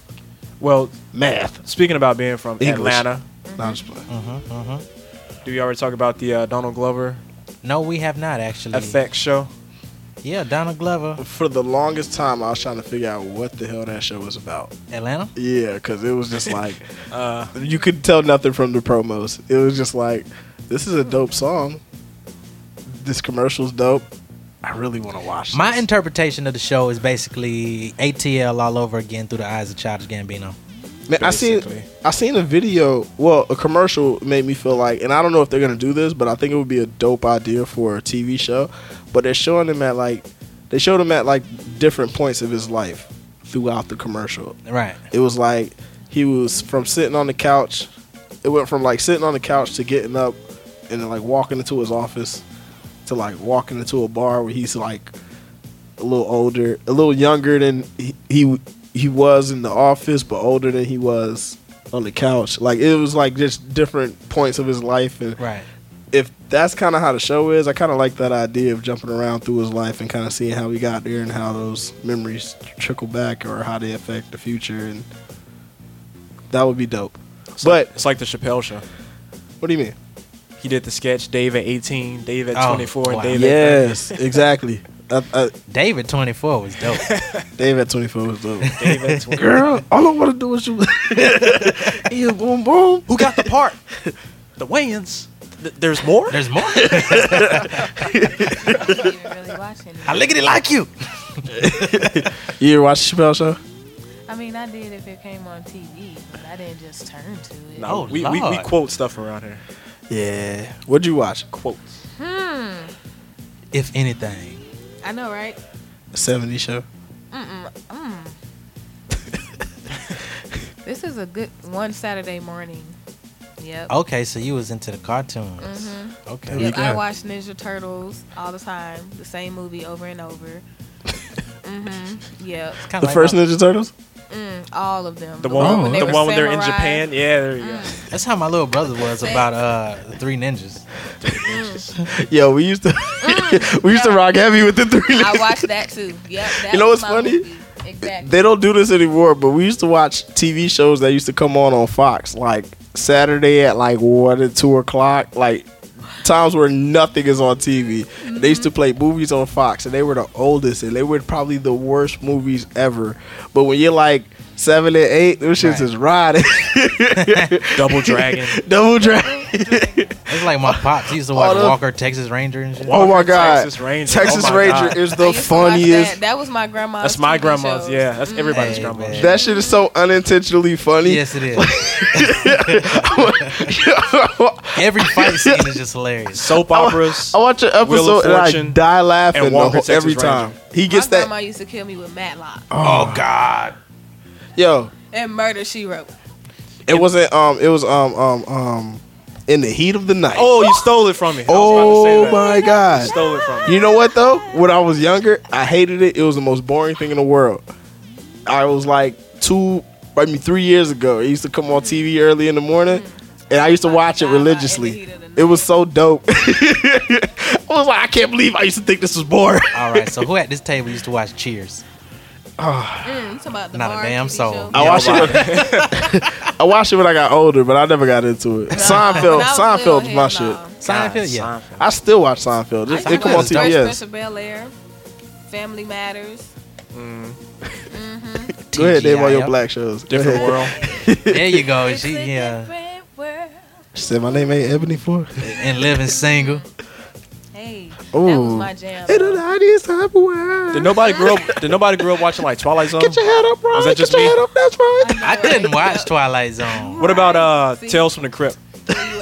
Well, Math. speaking about being from English. Atlanta, No, I'm just playing. Mm-hmm, mm-hmm. do we already talk about the uh, Donald Glover No, we have not actually. FX show? Yeah, Donald Glover, For the longest time, I was trying to figure out what the hell that show was about. Atlanta. Yeah, because it was just like Uh, you could tell nothing from the promos. It was just like this is a dope song. This commercial's dope. I really want to watch. My this. interpretation of the show is basically ATL all over again through the eyes of Childish Gambino. Man, I seen. I seen a video. Well, a commercial made me feel like, and I don't know if they're gonna do this, but I think it would be a dope idea for a TV show. But they're showing him at like they showed him at like different points of his life throughout the commercial. Right. It was like he was from sitting on the couch. It went from like sitting on the couch to getting up and then like walking into his office to like walking into a bar where he's like a little older, a little younger than he he, he was in the office, but older than he was on the couch. Like it was like just different points of his life and Right. if that's kind of how the show is, I kind of like that idea of jumping around through his life and kind of seeing how he got there and how those memories trickle back or how they affect the future, and that would be dope. It's But like, it's like the Chappelle show. what do you mean? He did the sketch Dave at 18, Dave at Oh, 24, and wow. Dave Yes, exactly. Uh, uh, David 24 was dope. David 24 was dope. at Dave at 24. Girl, all I want to do is you. yeah, boom, boom. Who got the part? the Wayans. Th- there's more? There's more. I wasn't really I it. look at it like you. You ever watch the Chappelle show? I mean, I did if it came on TV, but I didn't just turn to it. No, Oh, we, we, we quote stuff around here. Yeah. What'd you watch? Quotes. Hmm. If anything. I know, right? A 70s show. Mm-mm. Mm. this is a good one Saturday morning. Yep. Okay, so you was into the cartoons. Mhm. Okay. There we Yep, I go. watch Ninja Turtles all the time. The same movie over and over. mm-hmm. Yep. It's The like first my- Ninja Turtles? Mm, all of them. The one, when they the one when they're in. Japan. Yeah, there you go. That's how my little brother was about uh the three ninjas. Yo, we used to we used to rock heavy with the three. Ninjas. I watched that too. Yep. That You know what's funny? movie. Exactly. They don't do this anymore, but we used to watch TV shows that used to come on on Fox, like Saturday at like one and two o'clock, like times where nothing is on TV. And They used to mm-hmm. play movies on Fox, and they were the oldest, and they were probably the worst movies ever. But when you're like seven and eight, those shits Right. is riding. Double Dragon. Double Dragon. It's like my pops. He used to watch Oh, the- Walker, Texas Ranger and shit. oh my god, Texas Ranger. Texas Oh my Ranger God. is I the used to watch funniest. That. that was my grandma's. That's my TV grandma's. shows. Yeah, that's everybody's Hey, grandma's. man. That shit is so unintentionally funny. Yes, it is. Every fight scene is just hilarious. Soap operas. I watch an Wheel episode of and I Fortune, die laughing and the Walker, whole, Texas every Ranger. time. He My gets that. grandma used to kill me with Matlock Oh God. Yo, and Murder She Wrote. it wasn't. Um, it was um um um in the heat of the night. Oh, you stole it from me. I was Oh about to say oh that. my You god. stole it from me. You know what though? When I was younger, I hated it. It was the most boring thing in the world. I was like two, I mean three years ago. It used to come on TV early in the morning, and I used to watch it religiously. It was so dope. I was like, I can't believe I used to think this was boring. All right, so who at this table used to watch Cheers? Mm, you talking about the Not a damn TV soul. show? I watched it. I watched it when I got older, but I never got into it. Seinfeld, when I was little, Seinfeld's my hell shit. no. Seinfeld, yeah. I still watch Seinfeld. It, it come on used TV. Fresh Yes. Prince of Bel Air, Family Matters. mm-hmm Go ahead, name all your black shows. Different world. There you go. It's She a yeah. different world. She said my name ain't Ebony for. And living single. Hey, that was my jam. In the nineties type of world. Did nobody grow up? Did nobody grow up watching like Twilight Zone? Get your head up, right? Was that Get just your me? head up. That's right. I didn't watch Twilight Zone. What about uh Tales from the Crypt?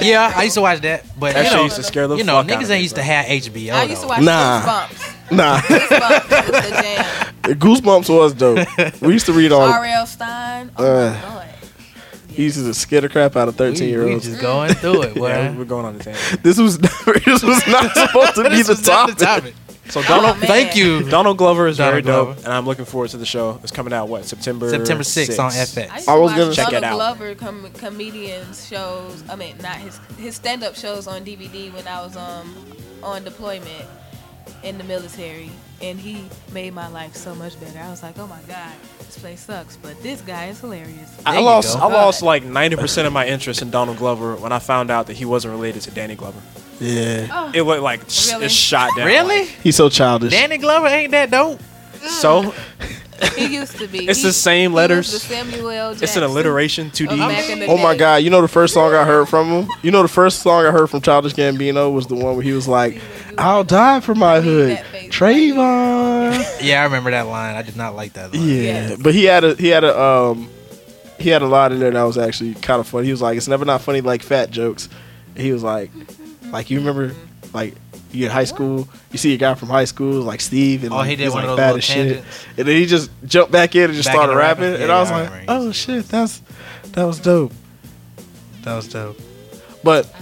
Yeah, I used to watch that, but That you shit know, used to scare the you know, fuck out niggas of me, ain't used to have HBO. I used to watch Nah. Goosebumps. Nah, Goosebumps was the jam. Goosebumps was dope. We used to read all. R.L. Stine. Oh Uh, my lord. He used to scare the crap out of thirteen year olds. we olds. just going through it, boy. Yeah, we're going on the tangent. This was this was not supposed to be This the was not topic. So Donald, man. Thank you. Donald Glover is Donald very dope, Glover. and I'm looking forward to the show. It's coming out what September September 6th on FX. I used I was gonna- Check it out. Glover com- comedians shows. I mean, not his his stand up shows on DVD when I was um on deployment in the military, and he made my life so much better. I was like, oh my god, this place sucks, but this guy is hilarious. I lost I lost like 90% of my interest in Donald Glover when I found out that he wasn't related to Danny Glover. Yeah. Oh. It looked like sh- Really? it's shot down. Really? He's so childish. Danny Glover ain't that dope. Mm. So He used to be. It's He- the same he was letters. the Samuel L. it's an Jackson alliteration, two of D. back in the Oh my day. god! You know the first song I heard from him. You know the first song I heard from Childish Gambino was the one where he was like, "I'll die for my hood, Trayvon." Yeah, I remember that line. I did not like that line. Yeah, but he had a he had a um he had a lot in there that was actually kind of funny. He was like, "It's never not funny like fat jokes." And he was like, "Like you remember, like you in high school, you see a guy from high school like Steve, and Oh, like, he did he's one of like those fat as shit." tangents? And then he just jumped back in and just Back started into rapping, rapping? and Yeah, I was yeah, I like, remember. "Oh shit, that's that was dope. That was dope." But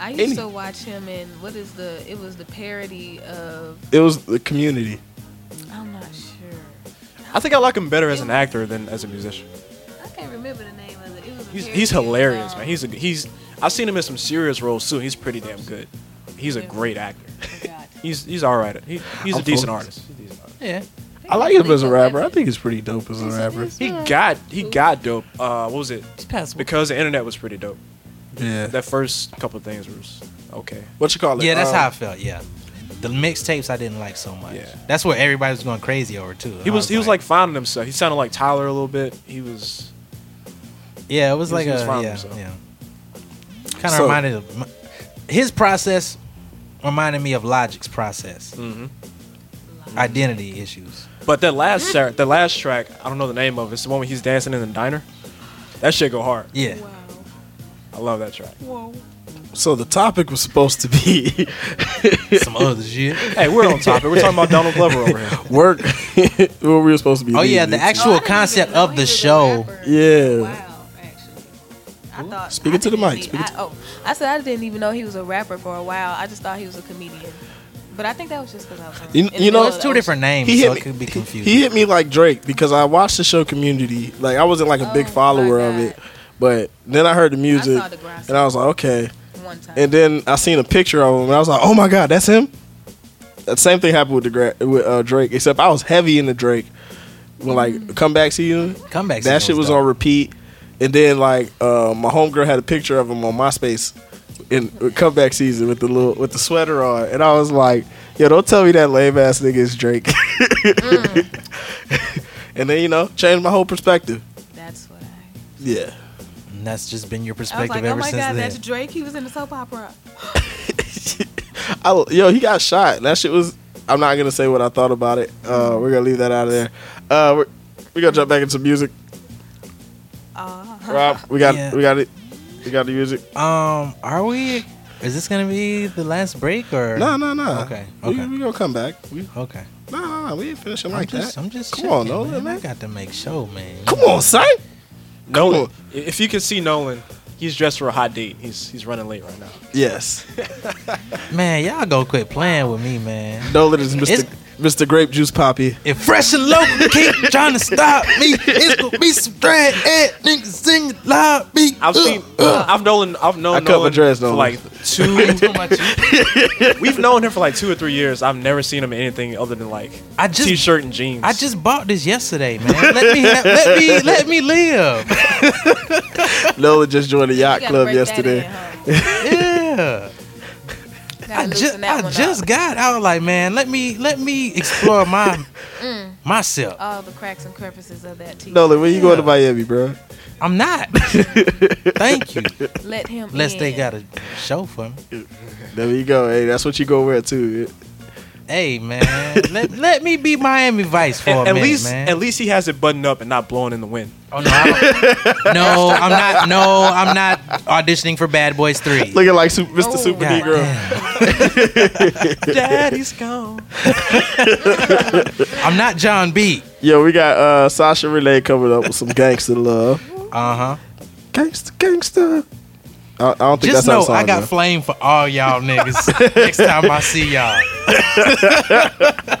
I used Any- to watch him in what is the? It was the parody of. it was the community. I'm not sure. I think I like him better as an actor than as a musician. I can't remember the name of it. It was. A He's parody he's hilarious, um, man. He's a, he's I've seen him in some serious roles too. He's pretty damn good. He's a great actor. He's he's all right. He, he's a I'm decent focused. artist. He's a decent artist. Yeah. I like him as a rapper. I think he's pretty dope as a rapper. He got he got dope. Uh, what was it? Because the internet was pretty dope. Yeah. That first couple of things was okay. What you call it? Yeah, that's Um, how I felt. Yeah. The mixtapes I didn't like so much. Yeah. That's what everybody was going crazy over too. He I was he was like finding himself. He sounded like Tyler a little bit. He was Yeah, it was he like was a finding yeah, himself. yeah. Kind of So- reminded of my- his process reminded me of Logic's process. Mhm. Identity issues. But that last track, the last track, I don't know the name of it. It's the one where he's dancing in the diner. That shit go hard. Yeah. I love that track. So the topic was supposed to be some other shit. Hey, we're on topic. We're talking about Donald Glover over here. Work. what we were supposed to be. Oh yeah, the into. actual concept of the show. Yeah. Wow, actually. I thought. Speaking to the mic. I, Speaking to- oh, I said I didn't even know he was a rapper for a while. I just thought he was a comedian. But I think that was just because I was. On, You, you know, middle of different names, He hit so me, it could be he- confusing. He hit me like Drake because I watched the show Community. Like I wasn't like a oh big follower of it, but then I heard the music saw Degrassi and I was like, okay. One time. And then I seen a picture of him and I was like, oh my god, that's him. That same thing happened with the Gra- with uh, Drake, except I was heavy into Drake. When like comeback season, Comeback season that shit was was on repeat. And then like uh, my homegirl had a picture of him on MySpace in with comeback season with the little with the sweater on, and I was like, "Yo, don't tell me that lame ass nigga is Drake." and then you know, changed my whole perspective. That's what I. Yeah, And that's just been your I was perspective like, oh my since god, then. that's Drake. He was in the soap opera. I, yo, he got shot. That shit was. I'm not gonna say what I thought about it. Uh, we're gonna leave that out of there. Uh, we're, we gotta jump back into music. Rob, we got Yeah. we got it. We got the music. Um, are we? Is this gonna be the last break or? No, no, no. Okay, We, okay, we gonna come back. We, okay. no, no, no. We ain't finishing I'm like just, that. I'm just. Come on, checking, Nolan, man. man. I got to make show, man. Come on, son. Nolan, if you can see Nolan, he's dressed for a hot date. He's he's running late right now. Yes. Man, y'all go quit playing with me, man. Nolan is Mr. It's- Mr. Grape Juice Poppy. If fresh and local keep trying to stop me, it's gonna be some dread head niggas singing loud me. I've seen, uh, uh. I've known, I've known I cut my Nolan dreads, for Nolan. like two. We've known him for like two or three years. I've never seen him in anything other than like I just- t-shirt and jeans. I just bought this yesterday, man. Let me have, let me let me live. Nolan just joined the yacht club yesterday. Yeah. I just I just got. I was like, man, let me let me explore my Mm. myself. All the cracks and crevices of that t Nolan, when you going to Miami, bro? I'm not. Thank you. Let him Unless they got a show for me. There you go. Hey, that's what you go wear too. Hey man, let, let me be Miami Vice for at, a at minute, least, man. at least he has it buttoned up and not blowing in the wind. Oh no, I don't- no, I'm not. No, I'm not auditioning for Bad Boys Three. Looking like Super, Mr. Super God Negro. Daddy's gone. I'm not John B. Yo, we got uh, Sasha Relay coming up with some gangster love. Uh huh. Gangster, gangster. I, I don't think Just that's how know the I got go. flame for all y'all niggas next time I see y'all.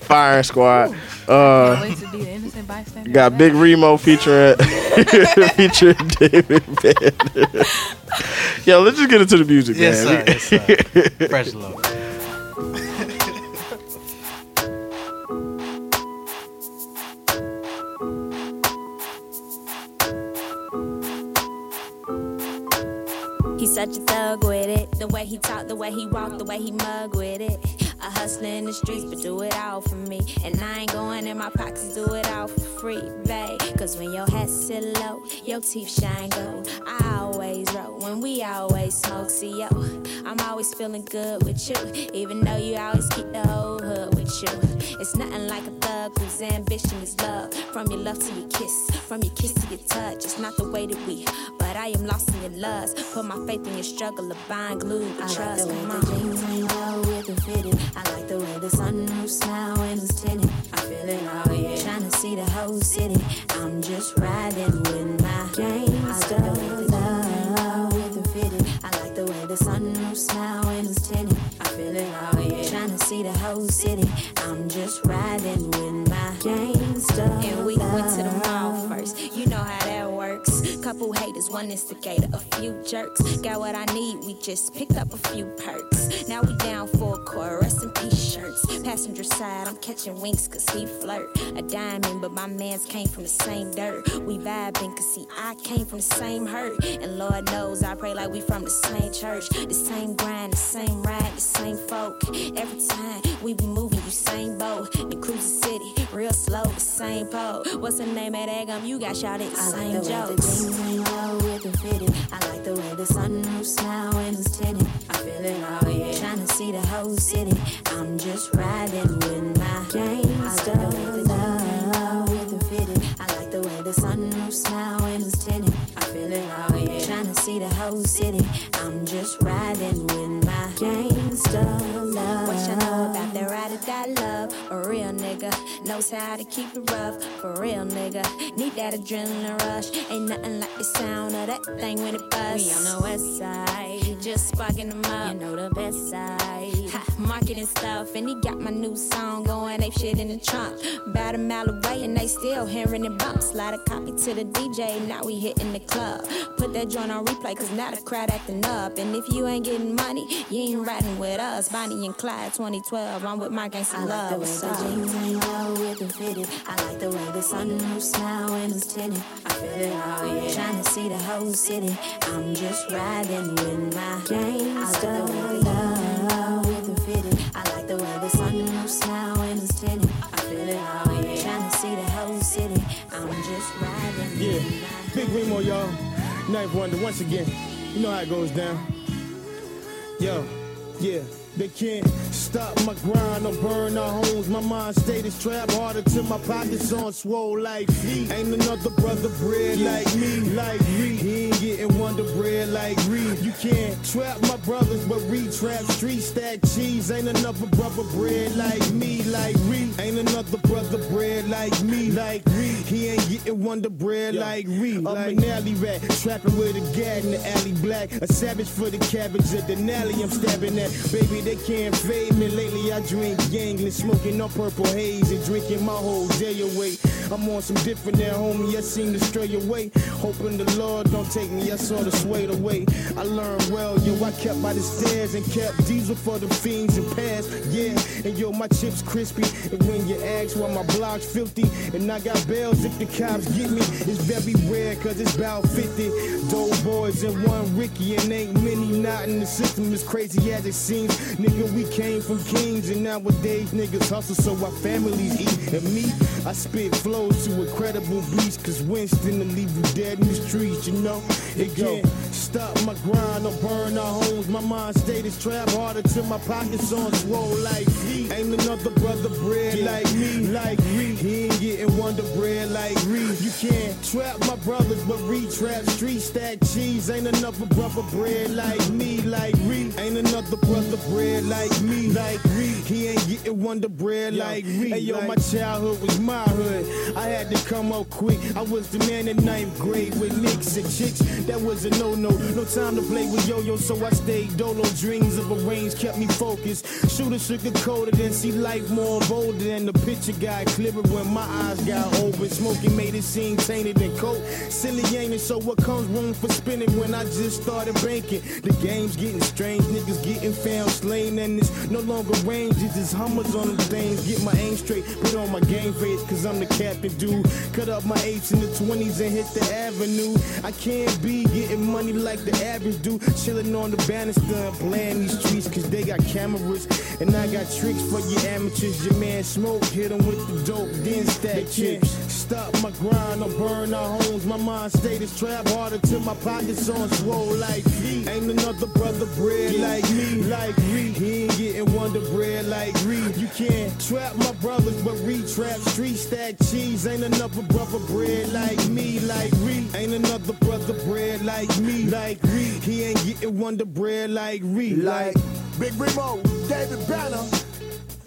Firing Squad. Uh, Wait to be the innocent bystander. got Big Remo featuring featuring David Banner. Yo, let's just get into the music, Yes, man. sir. Yes, sir. Fresh love. Such a thug with it. The way he talk, the way he walk, the way he mug with it. A hustler in the streets, but do it all for me. And I ain't going in my pockets, do it all for free, babe. Cause when your head sit low, your teeth shine gold. I always roll when we always smoke. See, yo, I'm always feeling good with you. Even though you always keep the whole hood with you. It's nothing like a thug whose ambition is love. From your love to your kiss, from your kiss to your touch. It's not the way that we, but I am lost in your lust. Put my faith in your struggle of buying glue with I trust. like the Come way on. the ain't low with the fitted. I like the way the sunroof smile when it's tinted. I feel it all, yeah. Trying to see the whole city. I'm just riding with my gangsta love with the fitted. I like the way the sunroof smile when it's tinted. I feel it all, yeah. Trying to see the whole city. I'm just riding with my gangsta And we went to the mall first. You know how that works. Couple haters, one instigator, a few jerks. Got what I need, we just picked up a few perks. Now we down for a chorus and shirts. Passenger side, I'm catching winks cause he flirt. A diamond, but my mans came from the same dirt. We vibing cause see, I came from the same hurt. And Lord knows I pray like we from the same church. The same grind, the same ride, the same folk. Every time we be moving, you same boat. The cruise the city, real slow, the same pole. What's the name of that gum? You got shot at the I like same the way the jokes. jeans ain't low with the fitted. I like the way the sunroof smile when it's tinted. I feel it all, yeah. Trying to see the whole city. I'm just riding with my gangsta love with the fitted. I like the way the sunroof smile when it's tinted. I feel it all, yeah. Trying to see the whole city. I'm just riding with my love. What you know about that ride or die love? A real nigga knows how to keep it rough. For real nigga, need that adrenaline rush. Ain't nothing like the sound of that thing when it busts. We on the west side, just sparking them up. You know the best side. Ha, marketing stuff, and he got my new song going. Ape shit in the trunk. About a mile away, and they still hearing it bump. Slide a copy to the DJ, now we hitting the club. Put that joint on replay, cause now the crowd acting up. And if you ain't getting money, you ain't riding with us. Bonnie and Clyde 2012, I'm with my gangsta I like love. the way the jeans ain't low with the fitted. I like the way the sunroof smile when it's tinted. I feel it all, yeah. Trying to see the whole city. I'm just riding with my gangsta love with the fitted. I like the way the sunroof smile when it's tinted. I feel it all, yeah. Trying to see the whole city. I'm just riding Yeah, with my Big Remo, y'all. 9th Wonder once again. You know how it goes down. Yo, yeah. They can't stop my grind or burn our homes. My mind state is trapped harder till my pockets on swole like feet. Ain't another brother bread like me, like me. He ain't getting wonder bread like Reed. You can't trap my brothers, but re-trap street stack cheese. Ain't another brother bread like me, like Reed. Ain't another brother bread like me, like Reed. He ain't getting wonder bread like Reed. I'm an alley rat, trapping with a gat in the alley black. A savage for the cabbage at the alley. I'm stabbing at. Baby, they can't fade me. Lately, I drink gangling, smoking on purple haze and drinking my whole day away. I'm on some different now, homie. I seem to stray away. Hoping the Lord don't take me. I sort of swayed away. I learned well, yo. I kept by the stairs and kept diesel for the fiends and pass. Yeah, and yo, my chips crispy. And when you ask why my block's filthy, and I got bells if the cops get me, it's very rare, cause it's about 50. Dope boys and one Ricky, and ain't many not in the system as crazy as it seems. Nigga, we came from kings, and nowadays niggas hustle so our families eat. And me, I spit flows to incredible beats, cause Winston will leave you dead in the streets, you know? It can't stop my grind or burn our homes. My mind state is trapped harder till my pockets on swole like feet. Ain't another brother bread like me, like Reed. He ain't getting wonder bread like Reed. You can't trap my brothers, but re-trap street stack cheese. Ain't another brother bread like me, like Reed. Ain't another brother bread like me, like Reed. He ain't getting Wonder Bread like me. Hey yo, my childhood was my hood. I had to come up quick. I was the man in ninth grade with nicks and chicks. That was a no no. Time to play with yo yo, so I stayed dolo. Dreams of a range kept me focused. Shooter sugar coated and see life more bolder than the picture got clearer when my eyes got open. Smoking made it seem tainted and cold. Silly ain't it? So what comes room for spinning when I just started banking? The game's getting strange, niggas getting found slain, and it's no longer range. It's hummers on them things. Get my aim straight, put on my game face, cause I'm the captain, dude. Cut up my eights in the 20s and hit the avenue. I can't be getting money like the average dude. Chilling on the banister and playing these streets, cause they got cameras. And I got tricks for you amateurs. Your man smoke, hit them with the dope, then stack chips. Stop my grind or burn our homes. My mind state is trap harder till my pockets on swole like me. Ain't another brother bread like me, like me. He ain't getting wonder bread like me. You can't trap my brothers, but re-trap street stack cheese. Ain't another brother bread like me, like me. Ain't another brother bread like me, like me. He ain't getting wonder bread like me, like. Big Remo, David Banner.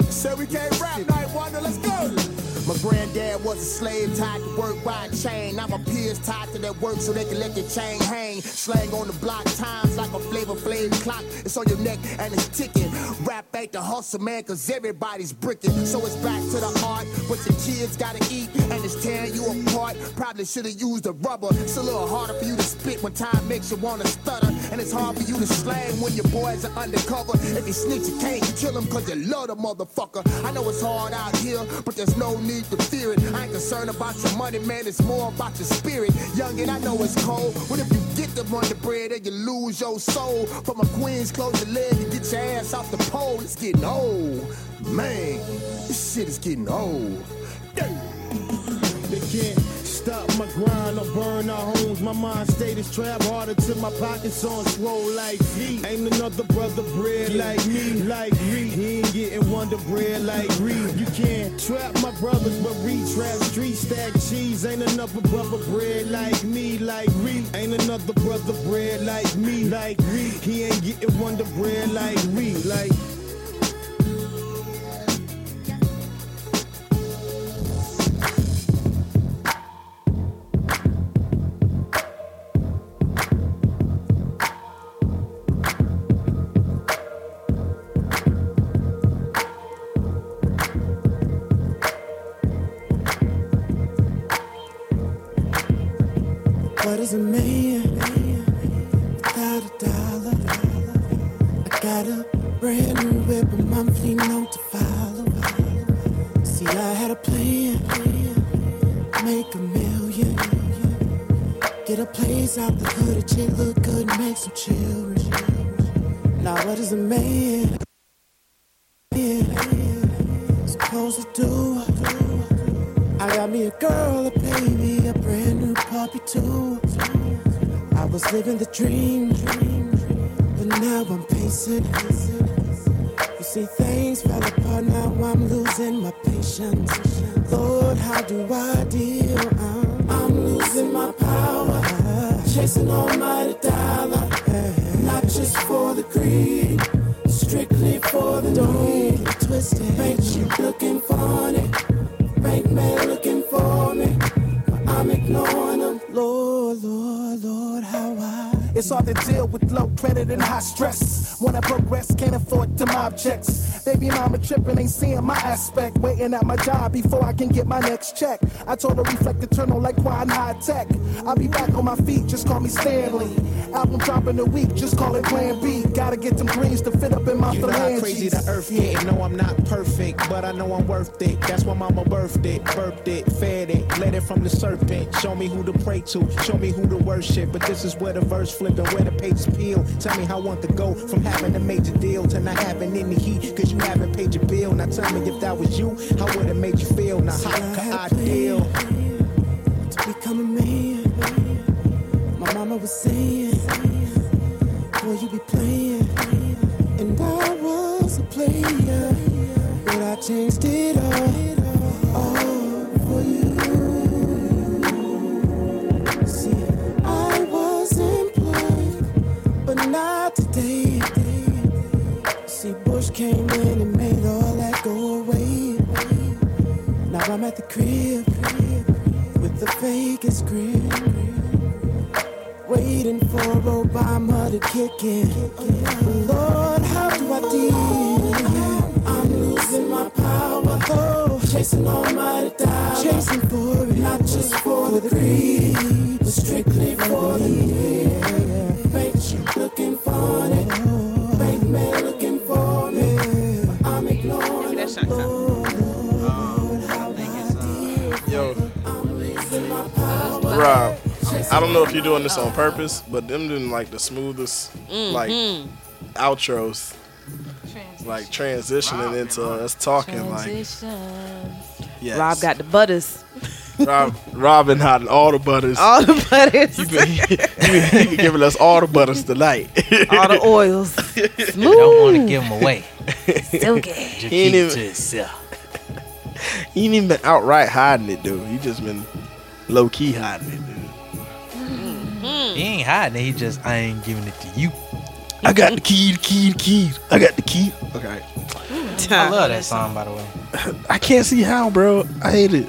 Said we can't rap 9th Wonder, let's go. My granddad was a slave tied to work by a chain. Now my peers tied to that work so they can let your chain hang. Slang on the block, times like a flavor flame clock. It's on your neck and it's ticking. Rap ain't the hustle, man, cause everybody's bricking. So it's back to the art, but your kids gotta eat and it's tearing you apart. Probably should've used a rubber. It's a little harder for you to spit when time makes you wanna stutter. And it's hard for you to slang when your boys are undercover. If you snitch, you can't kill him cause you love the motherfucker. I know it's hard out here, but there's no need to fear it. I ain't concerned about your money, man, it's more about your spirit. Young and I know it's cold. What if you get the money bread and you lose your soul? For my queens, close your leg and get your ass off the pole. It's getting old. Man, this shit is getting old. Can't stop my grind or burn our homes. My mind state is trap harder till my pockets on swole like me. Ain't another brother bread like me, like me. He ain't getting wonder bread like me. You can't trap my brothers, but re-trap street stack cheese. Ain't another brother bread like me, like me. Ain't another brother bread like me, like me. He ain't getting wonder bread like me, like. A man without a dollar? I got a brand new whip, a monthly note to follow. See, I had a plan, make a million, get a place out the hood, a chick look good, make some children. Now, what is a man supposed to do? I got me a girl, a baby, a brand new puppy too. Was living the dream, but now I'm pacing. You see, things fell apart, now I'm losing my patience. Lord, how do I deal? I'm, I'm losing my power, chasing almighty dollar, not just for the greed, strictly for the need. Twisted, ain't you looking funny? Bank man looking for It's hard to deal with low credit and high stress. When I progress, can't afford to mob checks. Baby mama tripping, ain't seeing my aspect. Waiting at my job before I can get my next check. I told her reflect eternal like Kweli Hi-Tek. I'll be back on my feet, just call me Stanley. Album dropping a week, just call it Plan B. Gotta get them greens to fit up in my You know how crazy the earth get. No, I'm not perfect, but I know I'm worth it. That's why mama birthed it, burped it, fed it, led it from the serpent. Show me who to pray to, show me who to worship. But this is where the verse flip and where the pages peel. Tell me how I want to go from having a major deal to not having any heat, cause you haven't paid your bill. Now tell me if that was you, how would it make you feel? Now how could I deal? to become a man. My mama was saying, Boy, you be playing. And I was a player, but I changed it all, not today. See, Bush came in and made all that go away. Now I'm at the crib with the fakest grin. Waiting for Obama to kick in. Lord, how do I deal? I'm losing my power. Oh, chasing almighty dollar. Chasing for it, not just for the greed, but strictly for the need. Rob, I don't know if you're doing this on purpose, but them doing like the smoothest like Mhm. outros, like transitioning into us talking like yes. Rob got the butters. Rob, Robin had all the butters. All the butters. He been, he been- he giving us all the butters tonight. All the oils. I don't want to give them away. Silky. Just He ain't it even- to yourself. He ain't even been outright hiding it, dude. He just been low key hiding it, dude. Mm-hmm. He ain't hiding it. He just, I ain't giving it to you. I got the key, the key, the key. I got the key. Okay. I love that mm. song, by the way. I can't see how, bro. I hate it.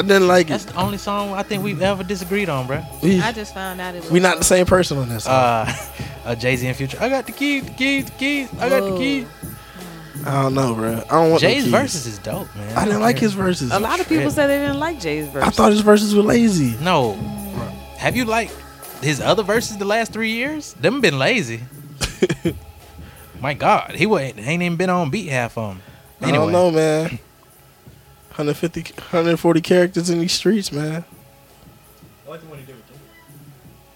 I didn't like it. That's it. the only song I think we've ever disagreed on, bro. We, I just found out it was. we not the same person on this. song. Uh, uh Jay Z and Future. I got the keys, the keys, the keys. I got the keys. I don't know, bro. I don't want Jay's no keys. verses is dope, man. I didn't like his verses. A lot of people said they didn't like Jay's verse. I thought his verses were lazy. No, have you liked his other verses the last three years? Them been lazy. My God, he wa- ain't even been on beat half of them. I Anyway, don't know, man. 150, 140 characters in these streets, man. I like the one he did with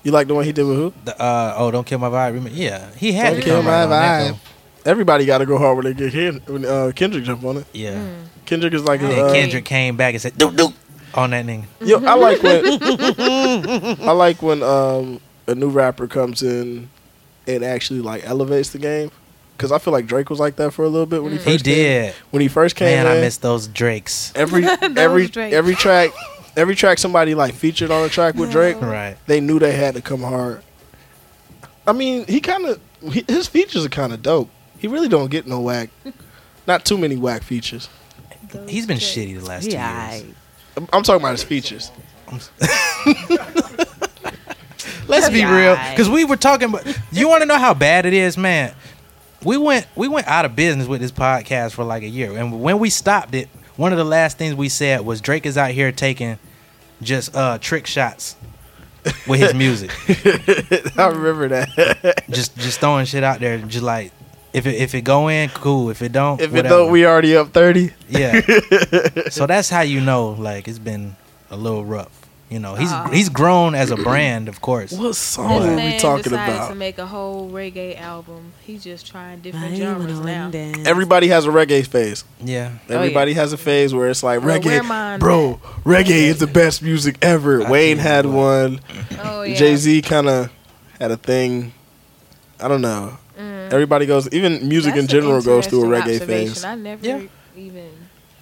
You like the one he did with who? The, uh, oh, don't kill my vibe. Remember? Yeah, he had Don't to kill come my right on vibe. Everybody got to go hard when they get hit. When uh, Kendrick jump on it. though. Yeah. Kendrick is like And a, then uh, Kendrick came back and said, "Doop doop," on that nigga. Yo, I like when I like when um, a new rapper comes in and actually like elevates the game. Cause I feel like Drake was like that for a little bit when he He first came- did. when he first came Man, in. I miss those Drakes. every Those every Drakes. every track every track somebody like featured on a track with Drake. Right. They knew they had to come hard. I mean, he kind of his features are kind of dope. He really don't get no whack. Not too many whack features. He's been shitty the last two Yeah. years. I'm, I'm talking about his features. Let's be real, because we were talking about. You want to know how bad it is, man? We went we went out of business with this podcast for like a year, and when we stopped it, one of the last things we said was Drake is out here taking just uh trick shots with his music, I remember that. just just throwing shit out there, just like if it if it go in, cool. If it don't, if it don't, we already up thirty. yeah. so that's how you know, like it's been a little rough. You know, he's Ah. he's grown as a brand, of course. What This song are we man talking decided about? to make a whole reggae album. He's just trying different genres now. Everybody has a reggae phase. Yeah. Everybody has a phase where it's like Well, reggae, mine bro. Reggae is the best music ever. Wayne had one. Oh yeah. Jay Z kind of had a thing. I don't know. Mm. Everybody goes. Even music That's in general goes through a reggae observation. phase. I never Yeah. even.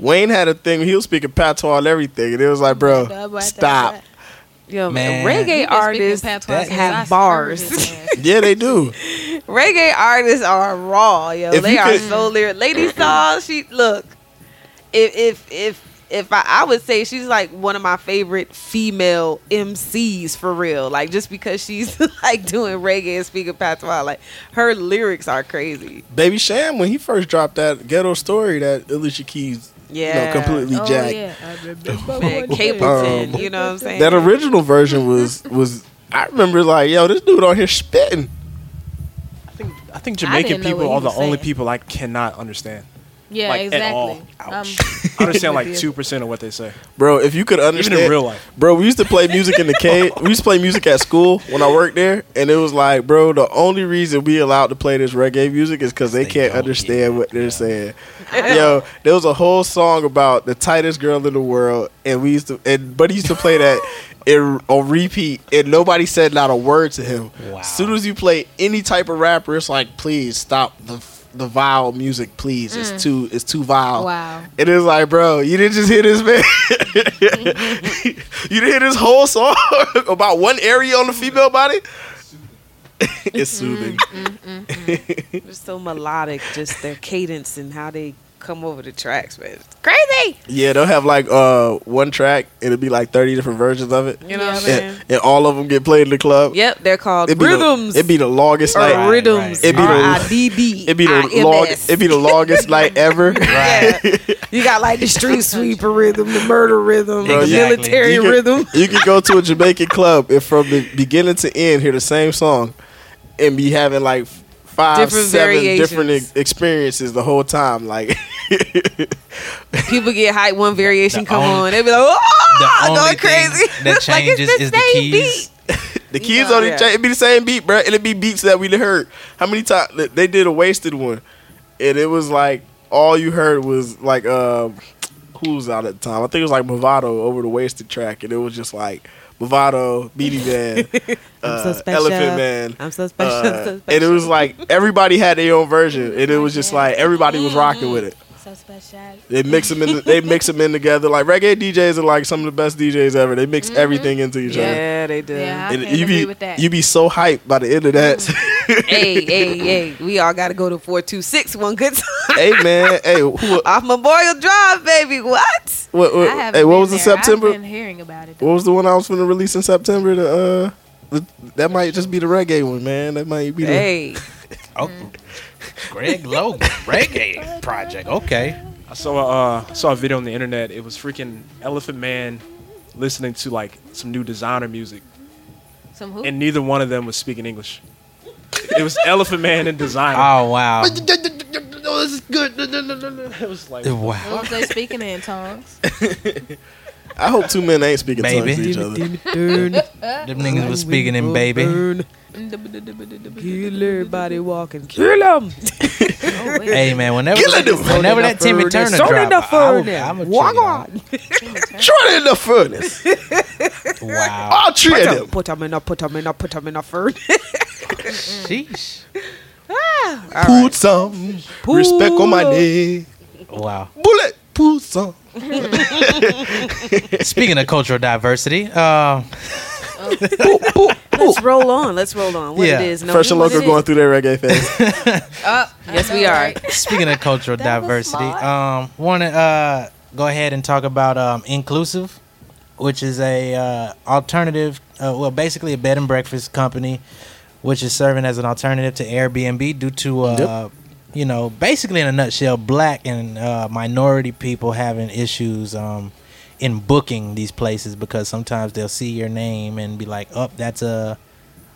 Wayne had a thing. He was speaking patois and everything, and it was like, bro, stop. Yo, Man. reggae He been speaking artists that have bars. Yeah, they do. reggae artists are raw, yo. If they are could- so lyric. Lady Saw, she look. If if if if I, I would say she's like one of my favorite female MCs for real. Like just because she's like doing reggae and speaking patois, like her lyrics are crazy. Baby Cham when he first dropped that ghetto story that Alicia Keys, you know, Yeah. completely Oh jacked. yeah. Man, Capleton, Um, you know what I'm saying? That original version was was. I remember like, yo, this dude on here spitting. I think I think Jamaican didn't people are the was only people I cannot understand. Yeah, Like, at all. exactly. Um, I understand like two percent of what they say. Bro, if you could understand, Even in real life. bro, we used to play music in the cave. We used to play music at school when I worked there, and it was like, bro, the only reason we allowed to play this reggae music is because they, They can't understand what they're saying. Yo, there was a whole song about the tightest girl in the world, and we used to, and Buddy used to play that. In, on repeat, and nobody said not a word to him. Wow. As soon as you play any type of rapper, it's like, please stop the the vile music, please. It's mm. too it's too vile. Wow. It is like, bro, you didn't just hear this man. you didn't hear this whole song about one area on the female body. it's mm-hmm. soothing. Mm-hmm. Mm-hmm. They're so melodic, just their cadence and how they come over the tracks, man. It's crazy. crazy. Yeah, they'll have like uh one track. It'll be like thirty different versions of it. You know what I'm saying? and, and all of them get played in the club. Yep, they're called It'd be rhythms. The, it'd be the longest or night. rhythms. It'd be the R-I-D-D. It'd be the I-M-S. long. It'd be the longest night ever. Yeah. You got like the street sweeper rhythm, the murder rhythm, Bro, the you- military you can, rhythm. You can go to a Jamaican club and from the beginning to end hear the same song and be having like five, Different seven variations. different ex- experiences the whole time. Like People get hyped, one variation The come only- on, they be like, oh, the only going thing crazy. that Like, it's changes the is the same keys. the keys on Yeah. each it'd be the same beat, bro. It'd be beats that we heard. How many times they did a wasted one, and it was like all you heard was like um who was out at the time? I think it was like Mavado over the wasted track, and it was just like Mavado, Beenie Man, I'm so uh, special. Elephant Man. I'm so special, uh, so And it was like everybody had their own version, and it was just like everybody was rocking with it. So special. They mix them in. They mix them in together. Like reggae DJs are like some of the best DJs ever. They mix everything into each other. Yeah, they do. Yeah, I And can't you be with that. you be so hyped by the end of that. Hey, hey, hey, we all got to go to 426 one good time. hey man, hey, who, Off Memorial Drive, baby. What? what, what- I hey, what been was the there. September? I've been hearing about it. What was the one I was going to release in September? The uh, the, that might just be the reggae one, man. That might be the. Hey, Oh, Greg Logan reggae project. Okay. I saw a, uh, saw a video on the internet. It was freaking Elephant Man listening to like some new Desiigner music, Some who? and neither one of them was speaking English. It was Elephant Man and Desiigner. Oh wow. No, this is good. It was like Wow. What was they speaking in tongues? I hope two men ain't speaking Baby. tongues to each other. Them niggas was speaking in baby. kill everybody walking. Kill them. Oh, hey man, whenever Killing them. whenever that Timmy Turner Throw in the drop, I, I, furnace. I'm a Walk check on. Throw it in the furnace. Wow. All three of them. Put them in a, put them in a, put them in a furnace. Sheesh. All Put right. some respect on my name. Wow. Bullet. Put some. Speaking of cultural diversity, uh, Let's roll on. Let's roll on. What Yeah. it is? No, Fresh and what local going is. through their reggae phase. Oh, Yes, we are. speaking of cultural diversity, um, want to uh, go ahead and talk about um, Innclusive, which is a uh, alternative, uh, well, basically a bed and breakfast company, which is serving as an alternative to Airbnb due to, uh, you know, basically in a nutshell, black and uh, minority people having issues. Um, in booking these places because sometimes they'll see your name and be like, "Oh, that's a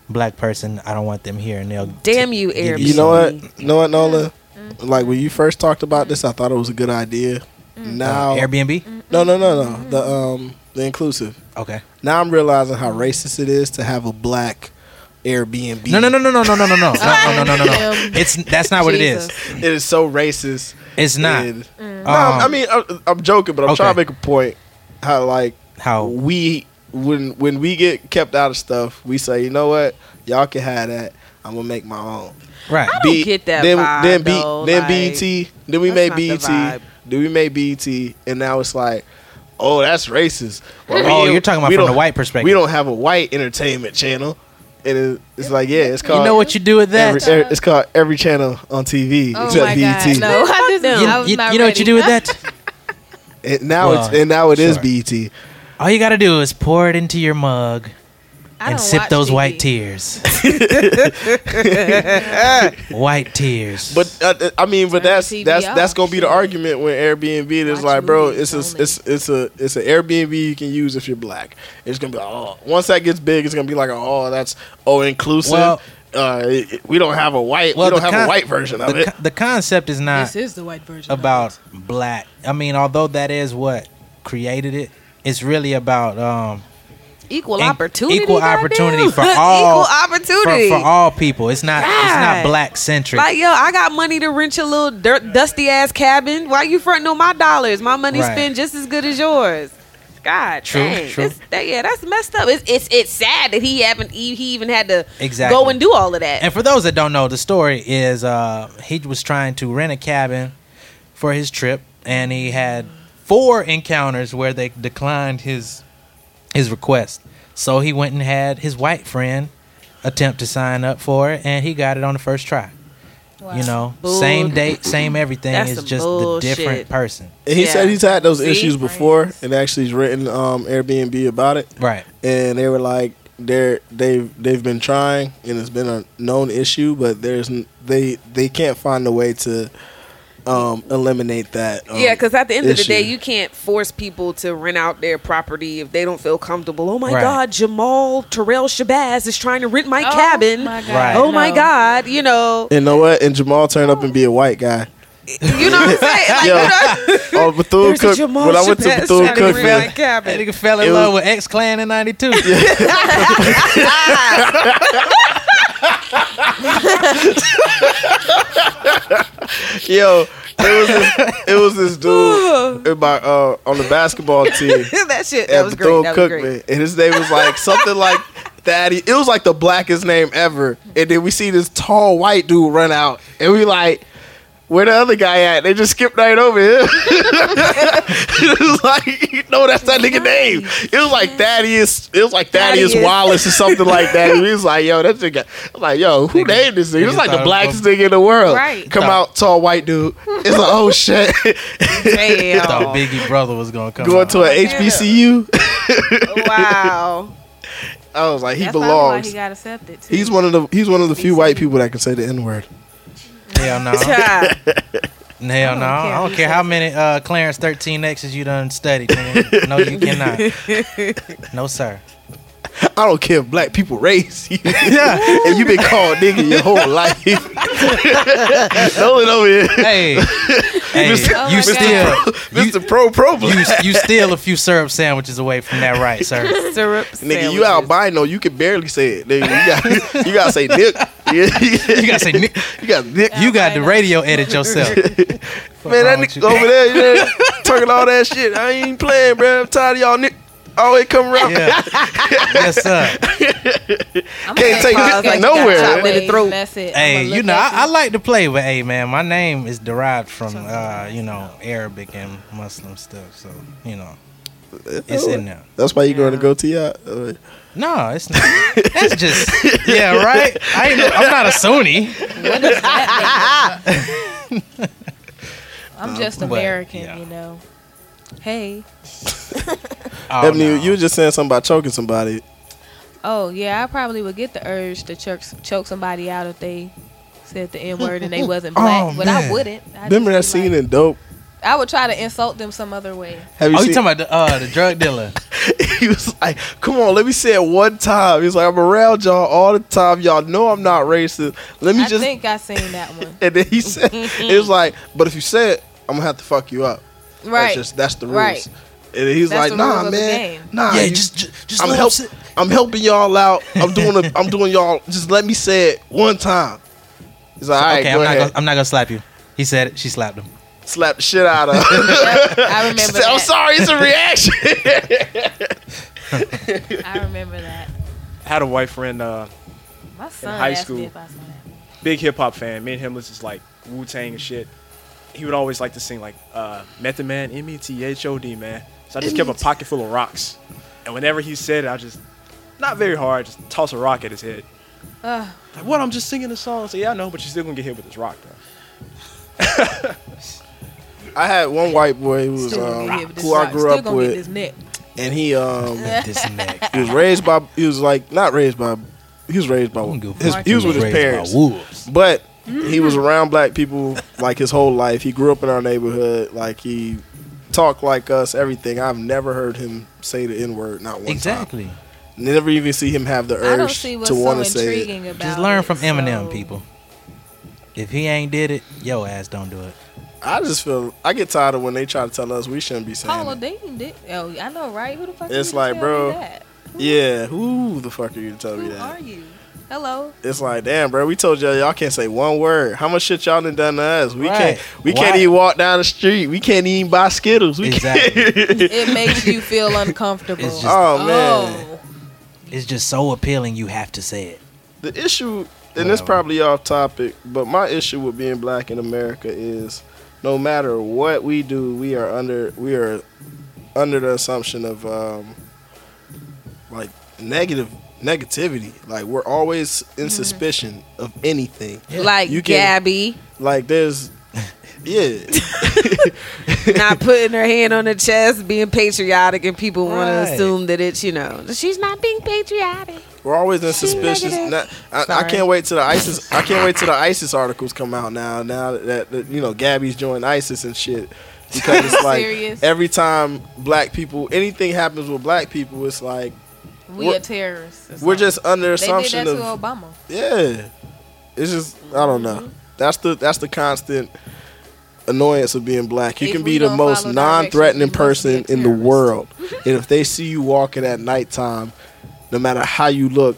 black person. I don't want them here." And they'll Damn you, give Airbnb. You know what? You know what, Nola? Like when you first talked about this, I thought it was a good idea. Now, Uh, Airbnb. no, no, no, no. The um, the Innclusive. Okay. Now I'm realizing how racist it is to have a black Airbnb. No, no, no, no, no, no, no, no, no, no, no, no, no, no. It's that's not what it is. It is so racist. It's not. And- Mm. No, Um, I mean I'm, I'm joking, but I'm okay. trying to make a point. How like how we when when we get kept out of stuff, we say, you know what, y'all can have that. I'm gonna make my own. Right. I don't get that Then vibe, then, B, though, then like, BET. Then we made not the BET. Then we made BET, and now it's like, oh, that's racist. Well, Oh, we- you're talking about from the white perspective. We don't have a white entertainment channel, and it, it's like, yeah, it's called. You know what you do with that? Every, every- it's called every channel on TV Oh except my BET. God. No, I didn't. You, I was you- not you know what you do with that? And now Well, it's and now it is sure. BET. All you got to do is pour it into your mug I and sip those TV. white tears. white tears. But uh, I mean, but Turn that's that's off. that's gonna be the argument when Airbnb is Watch like, bro, it's a only. it's it's a it's an Airbnb you can use if you're black. It's gonna be like, oh, once that gets big, it's gonna be like oh, that's oh Innclusive. Well- uh, it- it- we don't have a white Well, we don't have con- a white version of the, it. co- the concept is not This is the white version. about black. I mean, although that is what created it, it's really about um, Equal opportunity. equal opportunity for all equal opportunity. for all people. It's not it's not black centric. Like yo, I got money to rent your little dirt, dusty ass cabin. Why you fronting on my dollars? My money Right. spent just as good as yours. God, True, dang. true. That- yeah, that's messed up. It's it's it's sad that he haven't he, he even had to Exactly. go and do all of that. And for those that don't know, the story is uh, he was trying to rent a cabin for his trip, and he had four encounters where they declined his his request. So he went and had his white friend attempt to sign up for it, and he got it on the first try. You know, same date, same everything. That's It's some just the bullshit. different person. And he said he's had those See? issues before, and actually he's written um, Airbnb about it. Right. And they were like, they're they've they've been trying, and it's been a known issue, but there's n- they they can't find a way to um, eliminate that. Um, yeah, because at the end of the day, you can't force people to rent out their property if they don't feel comfortable. Oh my Right. God, Jamal Terrell Shabazz is trying to rent my Oh cabin. my God, Right. Oh my. God, you know, You know what? And Jamal turned up and be a white guy. you know what I'm saying? Like, Yo, you know, oh, Bethune There's a Cook. Jamal When I went to Shabazz Bethune trying Cook, man. That nigga fell in love was- with X Clan in '92. Yo, it was this, it was this dude in my, uh, on the basketball team. that shit, that was great. That was great. And his name was like something like Thaddy. It was like the blackest name ever. And then we see this tall white dude run out, and we like, where the other guy at? They just skipped right over him. it was like, no, that's that nigga name. It was like Thaddeus. It was like Thaddeus, Thaddeus. Wallace or something like that. And he was like, yo, that nigga. I'm like, yo, who named this nigga? It was like the blackest was- nigga in the world. Right. Come Thought- out, tall white dude. It's like, oh shit. Damn. Thought Biggie brother was gonna come. Going out. to an HBCU. Wow. I was like, he That's probably why belongs. he got accepted. Too. He's one of the he's one of the few white people that can say the N word. Hell no. Hell no. I don't care how many uh, Clarence 13 X's you done studied. nigga. No, you cannot. No, sir. I don't care if black people raise you. Yeah. and you've been called nigga your whole life. Nolan over here. Hey, hey, Mr. you Mr. still, Pro, Mr. Pro Pro you, you still a few syrup sandwiches away from that, right, sir? Syrup Nigga, you albino, you can barely say it. Nigga, you got you gotta say dick. You gotta say Nick. You got dick. You got the radio edit yourself. Man, that nigga over there, you know, talking all that shit. I ain't playing, bro. I'm tired of y'all nick it come around. Yeah. yes, sir. Can't take it like nowhere. That's it. Hey, I'ma you know, I, I like to play, but hey, man, my name is derived from, uh, you know, Arabic and Muslim stuff. So, you know, it's in there. That's why you're going to go to y'all. No, it's not. That's just, yeah, right? I ain't, I'm not a Sunni. What that? I'm just But, American, yeah. you know. Hey. Oh, Ebony, no. you were just saying something about choking somebody. Oh yeah, I probably would get the urge to choke choke somebody out if they said the n word and they wasn't black, Oh, but I wouldn't. I Remember that scene like- in Dope? I would try to insult them some other way. Have you oh, you talking about the, uh, the drug dealer? he was like, "Come on, let me say it one time." He's like, "I'm around y'all all the time. Y'all know I'm not racist. Let me I just." I think I seen that one. and then he said, "It was like, but if you say it, I'm gonna have to fuck you up. Right. That's just that's the rules." Right. And he's That's like, "Nah, rules of the man, nah, Yeah, you- just- ju- just I'm let help, I'm helping y'all out. I'm doing a, I'm doing y'all. Just let me say it one time." He's like, "All right, okay, go I'm not, gonna, I'm not gonna slap you. He said it. She slapped him. slapped the shit out of. her. I remember She said, I'm sorry, it's a reaction. I remember that. I had a white friend uh, My in son high asked school. me if I saw that. Big hip hop fan. Me and him was just like Wu Tang and shit. He would always like to sing like uh, Method Man, M E T H O D, man. So I just kept a pocket full of rocks, and whenever he said it, I just not very hard, just toss a rock at his head. Ugh. Like, what? I'm just singing a song. I said, yeah, I know, but you're still gonna get hit with this rock, bro. I had one white boy who was um, get hit who I grew Still up gonna get with, this neck. and he um This neck. he was raised by he was like not raised by he was raised by his, he was with his Raised by parents, wolves. but he was around black people like his whole life. He grew up in our neighborhood, like he talked like us, everything. I've never heard him say the n word, not one Exactly. time. Never even see him have the urge to so want to say it. intriguing about Just learn it, from Eminem, people. If he ain't did it, yo ass don't do it. I just feel I get tired of when they try to tell us we shouldn't be saying Paula it. Deen did. Oh, I know, right? Who the fuck? It's you like, tell bro, me that? yeah, who the fuck are you to tell me Who that? are you? Hello. It's like, damn, bro. We told y'all y'all can't say one word. How much shit y'all done done to us? We Right. can't. We Why? can't even walk down the street. We can't even buy Skittles. We Exactly. can't. it makes you feel uncomfortable. It's just- oh man, It's just so appealing. You have to say it. the issue, and it's probably off topic, but my issue with being black in America is, no matter what we do, we are under we are under the assumption of um, like negative negativity. Like we're always in mm-hmm. suspicion of anything. Like You can- Gabby Like there's, yeah, not putting her hand on her chest, being patriotic, and people want Right. to assume that it's you know she's not being patriotic. we're always in suspicion. Not- I, I can't wait till the ISIS. I can't wait till the ISIS articles come out now. Now that, that you know Gabby's joined ISIS and shit. Because it's like Serious? every time black people, anything happens with black people, it's like We we're- are terrorists. We're just under assumption They assumption did that of to Obama. Yeah. It's just I don't know. That's the that's the constant annoyance of being black. You If can be the most non-threatening person must be a in the world, and if they see you walking at nighttime, no matter how you look,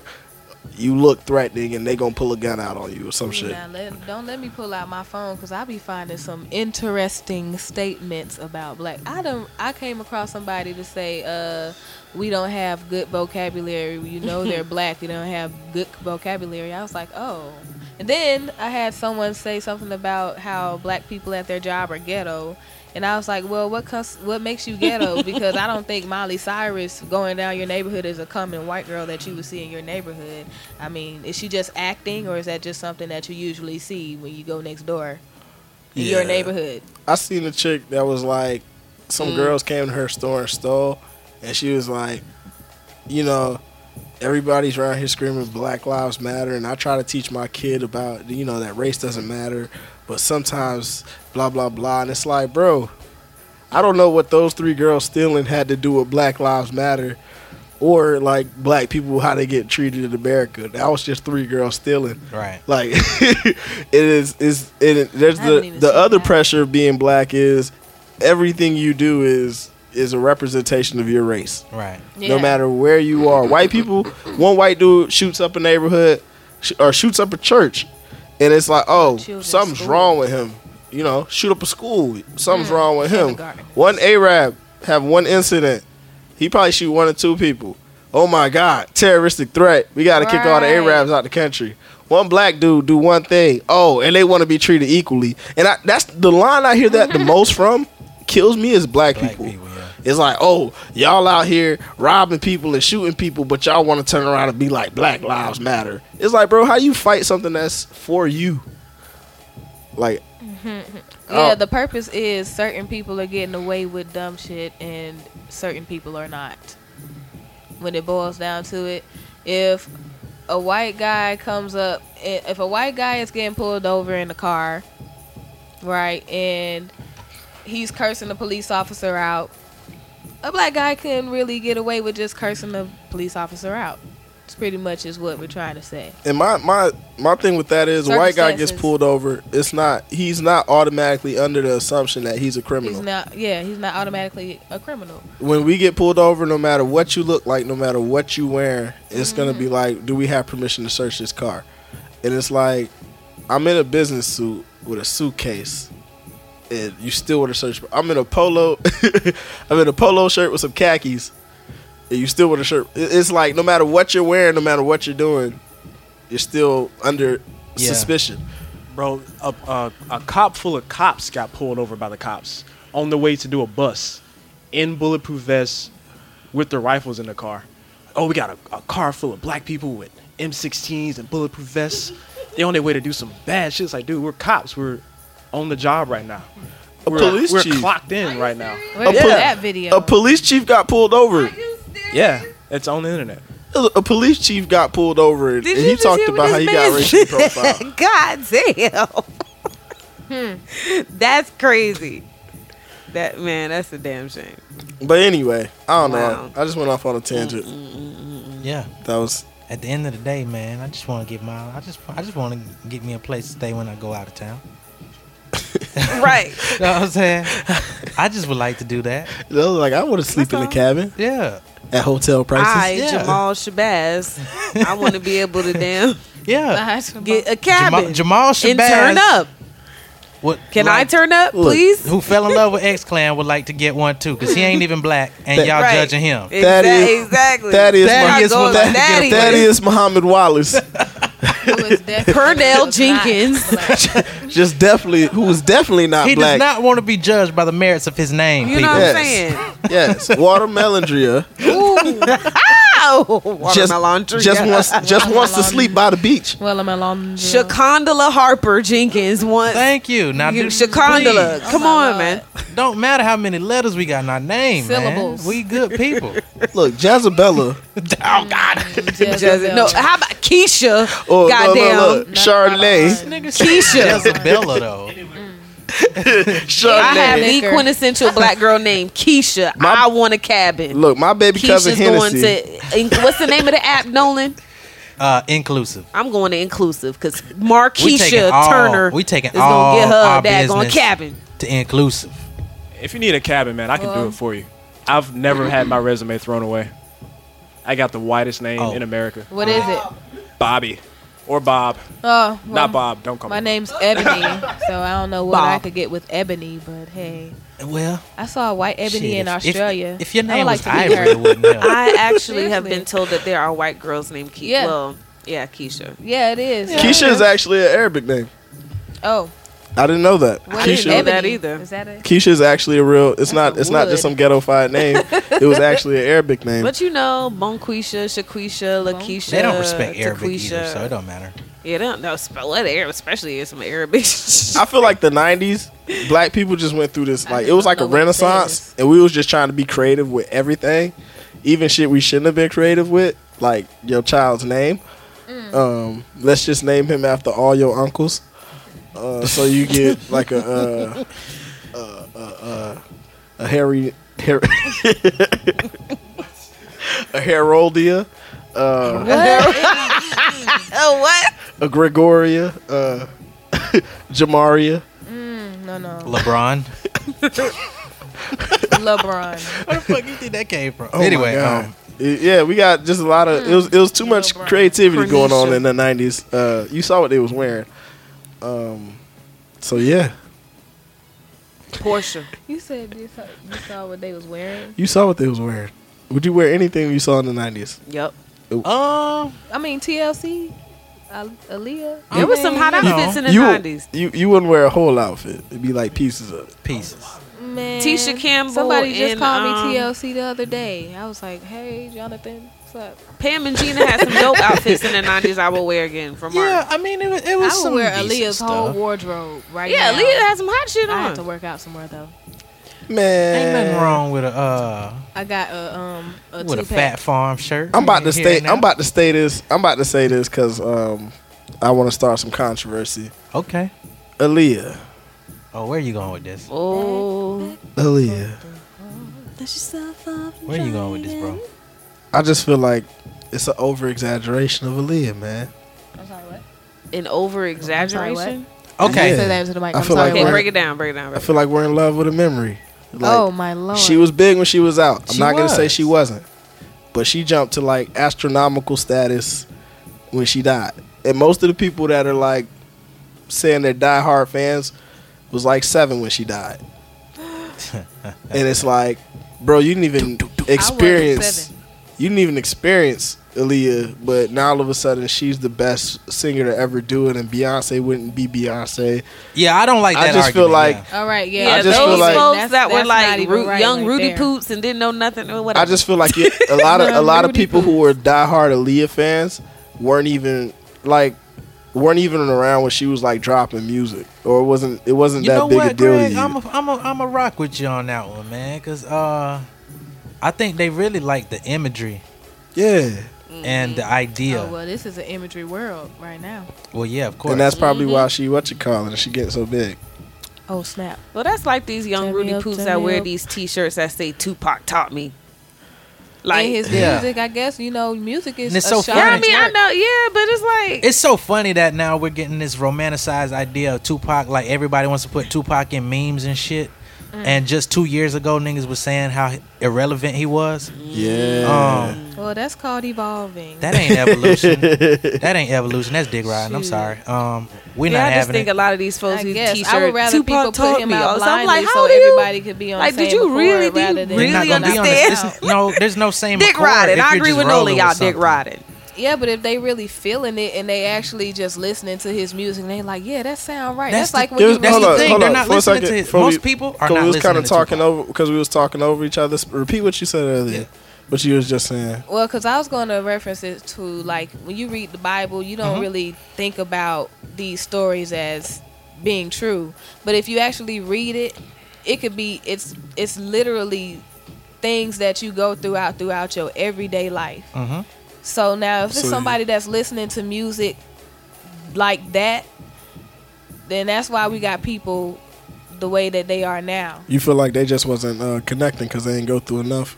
you look threatening, and they gonna pull a gun out on you or some shit. Let, don't let me pull out my phone because I be finding some interesting statements about black. I don't. I came across somebody to say, uh, "We don't have good vocabulary. You know, they're black. They don't have good vocabulary." I was like, "Oh." And then I had someone say something about how black people at their job are ghetto. And I was like, well, what cus- what makes you ghetto? Because I don't think Miley Cyrus going down your neighborhood is a common white girl that you would see in your neighborhood. I mean, is she just acting, or is that just something that you usually see when you go next door in your neighborhood? I seen a chick that was like, some Mm. girls came to her store and stole, and she was like, you know, everybody's around here screaming Black Lives Matter, and I try to teach my kid about, you know, that race doesn't matter, but sometimes blah blah blah, and it's like, bro, I don't know what those three girls stealing had to do with Black Lives Matter. Or like black people, how they get treated in America. That was just three girls stealing. Right. Like it is is it, there's the the seen other pressure of being black is everything you do is is a representation of your race. Right. No matter where you are. White people, one white dude shoots up a neighborhood sh- or shoots up a church and it's like, "Oh, Children's something's school. wrong with him." You know, shoot up a school. Something's Mm, wrong with him. One Arab have one incident. He probably shoot one or two people. Oh my God, terroristic threat. We got to kick all the Arabs out of the country. One black dude do one thing. Oh, and they want to be treated equally. And I, that's the line I hear that the most from. Kills me is black, people. It's like, oh, y'all out here robbing people and shooting people, but y'all want to turn around and be like Black Lives Matter. It's like, bro, how you fight something that's for you? Like, mm-hmm. uh, yeah, Oh. the purpose is certain people are getting away with dumb shit and certain people are not. When it boils down to it, if a white guy comes up, if a white guy is getting pulled over in a car, right, and he's cursing the police officer out, a black guy couldn't really get away with just cursing the police officer out. It's pretty much is what we're trying to say. And my my my thing with that is, a white guy gets pulled over. It's not he's not automatically under the assumption that he's a criminal. He's not, yeah, he's not automatically a criminal. when we get pulled over, no matter what you look like, no matter what you wear, it's gonna be mm-hmm. like, do we have permission to search this car? And it's like, I'm in a business suit with a suitcase, and you still want to search. I'm in a polo, I'm in a polo shirt with some khakis, and you still want a shirt. It's like no matter what you're wearing, no matter what you're doing, you're still under Yeah. suspicion. Bro, a, a, a cop full of cops got pulled over by the cops on the way to do a bus in bulletproof vests with their rifles in the car. Oh, we got a, a car full of black people with M16s and bulletproof vests. They on their way to do some bad shit. It's like, dude, we're cops. We're on the job right now. A we're, police we're chief. clocked in right now. Where's pol- that video? A police chief got pulled over. Yeah, it's on the internet. A police chief got pulled over, and Did and he talked about how he this got man racially said? profiled. God damn. That's crazy. That man, that's a damn shame. But anyway, I don't Wow. know. I just went off on a tangent. Mm, mm, mm, yeah. That was At the end of the day, man, I just want to get my, I just, I just want to get me a place to stay when I go out of town. right. You know what I'm saying? I just would like to do that. You know, like I want to sleep in the cabin. Yeah. At hotel prices. I, Yeah. Jamal Shabazz, I want to be able to damn Yeah. get a cabin Jamal and Shabazz. turn up. What, Can I turn up, Look, please? Who fell in love with X Clan would like to get one too, because he ain't even black, and That- y'all Right. judging him. That Exa- exactly. That is Thaddeus Mah- would like to get a Thaddeus. that is Muhammad Wallace. Who is Pernell Jenkins. just definitely who was definitely not He black. does not want to be judged by the merits of his name. You people. know what I'm saying? yes, watermelondria. Ooh. oh, just watermelon tree. just wants just wants to sleep by the beach. Watermelon. Shakondala Harper Jenkins wants. Thank you. Now, You- do- Shakondala. please. Come on, man. Don't matter how many letters we got in our name, Syllables. man. We good people. Look, Jezebella. oh God. Jezebel. No, how about Keisha? Oh, look, Goddamn. look, look. Chardonnay. Keisha. Jezebella though. I have the Liquor. quintessential black girl named Keisha. I want a cabin. Look, my baby cousin Keisha's going Hennessy. to. What's the name of the app, Nolan? Uh, Innclusive. I'm going to Innclusive because We taking Markeisha all- Turner We taking is all gonna get her our a daggone business cabin. to Innclusive. If you need a cabin, man, I can do it for you. I've never had my resume thrown away. I got the whitest name Oh. in America. What is it? Bobby. Or Bob. Oh, well, Not Bob. Don't call My me. name's Ebony, so I don't know what I could get with Ebony, but hey, Well, I saw a white ebony shit, in Australia. If, if your I would name like was to Ivory, it wouldn't help. I actually have been told that there are white girls named Keisha. Yeah. Well, yeah, Keisha. Yeah, it is. Keisha is actually an Arabic name. Oh, I didn't know that. I didn't know Keisha, that either. Is that it? Keisha is actually a real. It's not. It's not just some ghetto-fied name. it was actually an Arabic name. But you know, Bonquisha, Shaquisha, Lakeisha. they don't respect Arabic Taquisha. either, so it don't matter. Yeah, they don't know. spe- What Arab, especially in some Arabic. I feel like the '90s, black people just went through this. Like it was like a know what it renaissance, and we was just trying to be creative with everything, even shit we shouldn't have been creative with, like your child's name. Um, let's just name him after all your uncles, uh, so you get like a uh, uh, uh, uh, a Harry, Har- a Heroldia, uh, oh, what? a Gregoria, uh, Jamaria. Mm, no, no. LeBron. LeBron. Where the fuck you think that came from? Oh anyway, um, yeah, we got just a lot of it was it was too much creativity going on in the nineties. Uh, you saw what they was wearing. Um, so yeah, Portia. You said you saw, you saw what they was wearing. you saw what they was wearing. Would you wear anything you saw in the nineties? Yep. um, I mean TLC, Al- Aaliyah. There was some hot you know, outfits in the You nineties. you you wouldn't wear a whole outfit. It'd be like pieces of it. pieces. Man, Tisha Campbell Somebody just and, called um, me TLC the other day. I was like, "Hey, Jonathan, what's up?" Pam and Gina had some dope outfits in the nineties. I will wear again from Yeah, Mark. I mean it was it was I would some wear decent Aaliyah's whole wardrobe right Yeah, now. Leah had some hot shit on. I have to work out somewhere though. Man, Ain't nothing wrong with a uh I got a um a with a two-pack. Phat Farm shirt. I'm about to Here stay. I'm about to stay this. I'm about to say this because um, I want to start some controversy. Okay. Aaliyah, Oh, where are you going with this? Oh, Aaliyah. Where are you going with this, bro? I just feel like it's an over exaggeration of Aaliyah, man. I'm sorry, what? an over exaggeration. Okay. Yeah. Say that into the mic. I I'm feel sorry. like Okay, break it down. Break it down. I Break it feel like we're in love with a memory. Like, oh my lord. She was big when she was out. I'm She not gonna say she wasn't, but she jumped to like astronomical status when she died. And most of the people that are like saying they're diehard fans was like seven when she died. and it's like, bro, you didn't even experience. Seven. You didn't even experience Aaliyah, but now all of a sudden she's the best singer to ever do it, and Beyonce wouldn't be Beyonce. Yeah, I don't like I that. just feel like yeah. All right, yeah. Yeah, I just those feel like- folks that were like Ru- right young right Rudy there. Poots and didn't know nothing or whatever. I just feel like you, a lot of a lot of people who were diehard Aaliyah fans weren't even like weren't even around when she was like dropping music, or it wasn't it wasn't You that know big what, a deal Greg? to you. I'm a, I'm a, I'm a rock with you on that one, man. Cause uh, I think they really like the imagery yeah, and the idea. Oh well, this is an imagery world right now. well, yeah, of course. and that's probably Mm-hmm. why she what you call it, she getting so big. Oh snap! well, that's like these young Turn Rudy me up, Poots that wear up. these T-shirts that say Tupac taught me. Like Like, his Yeah. music, I guess you know, music is And it's a so shot yeah, I mean, I know, yeah, but it's like it's so funny that now we're getting this romanticized idea of Tupac. Like everybody wants to put Tupac in memes and shit. Mm. And just two years ago, niggas was saying how irrelevant he was. Yeah, Um, Well, that's called evolving. that ain't evolution. that ain't evolution. That's dick riding. I'm sorry. Um, we yeah, not I just think it. a lot of these folks I use guess T-shirts. I would rather Tupac people taught put him me. out So I'm like, how so do you- everybody could be on like, the did you really accord do you rather than They're really be on understand? this. No, there's no same. Dick riding. I agree with rolling Nolan. Y'all dick riding. Yeah, but if they really feeling it and they actually just listening to his music, they like, yeah, that sound right. That's That's, the- like when There's- you That's hold the up, thing. hold They're not listening second, to it. Most we- people are not we was listening kind of to talking over because we was talking over each other. Repeat what you said earlier. But you was just saying. Well, because I was going to reference it to like when you read the Bible, you don't Mhm. really think about these stories as being true. But if you actually read it, it could be it's it's literally things that you go throughout throughout your everyday life. Mm-hmm. So now, if it's So- somebody that's listening to music like that, then that's why we got people the way that they are now. You feel like they just wasn't uh, connecting because they didn't go through enough.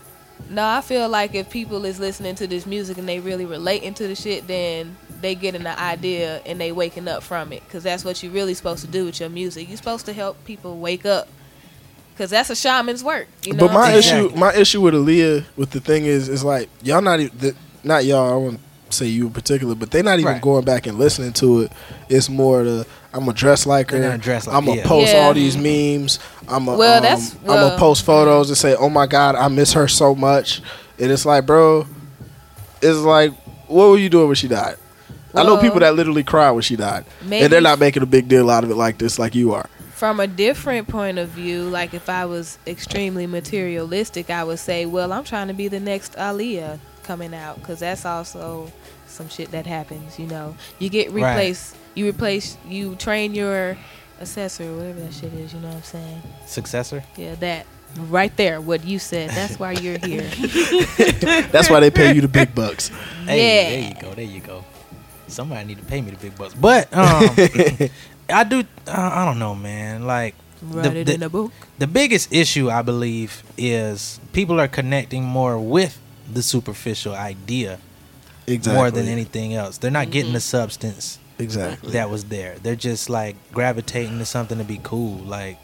No, I feel like if people is listening to this music and they really relating to the shit, then they getting the idea and they waking up from it. Cause that's what you're really supposed to do with your music. You're supposed to help people wake up. Cause that's a shaman's work. You know. but my what I'm saying? issue, my issue with Aaliyah, with the thing is, is like y'all not even, the, not y'all. I won't say you in particular, but they're not even Right. going back and listening to it. It's more the I'm gonna dress like They're her. gonna dress like- I'm gonna yeah. post Yeah. all these memes. I'm gonna, Well, um, that's- I'm well- gonna post photos and say, "Oh my God, I miss her so much." And it's like, bro, it's like, what were you doing when she died? I know Well, people that literally cry when she died, and they're not making a big deal out of it like this, like you are. From a different point of view, like if I was extremely materialistic, I would say, well, I'm trying to be the next Aaliyah coming out, because that's also some shit that happens. You know, you get Right. replaced. You replace. You train your assessor, whatever that shit is. You know what I'm saying? Successor. Yeah, that right there. What you said. That's why you're here. That's why they pay you the big bucks. Hey, Yeah. there you go. There you go. Somebody need to pay me the big bucks. But um, I do. I, I don't know, man. Like Write it in a book. The biggest issue I believe is people are connecting more with the superficial idea more than anything else. They're not getting the Mm-hmm. substance Exactly. that was there. They're just like gravitating to something to be cool. Like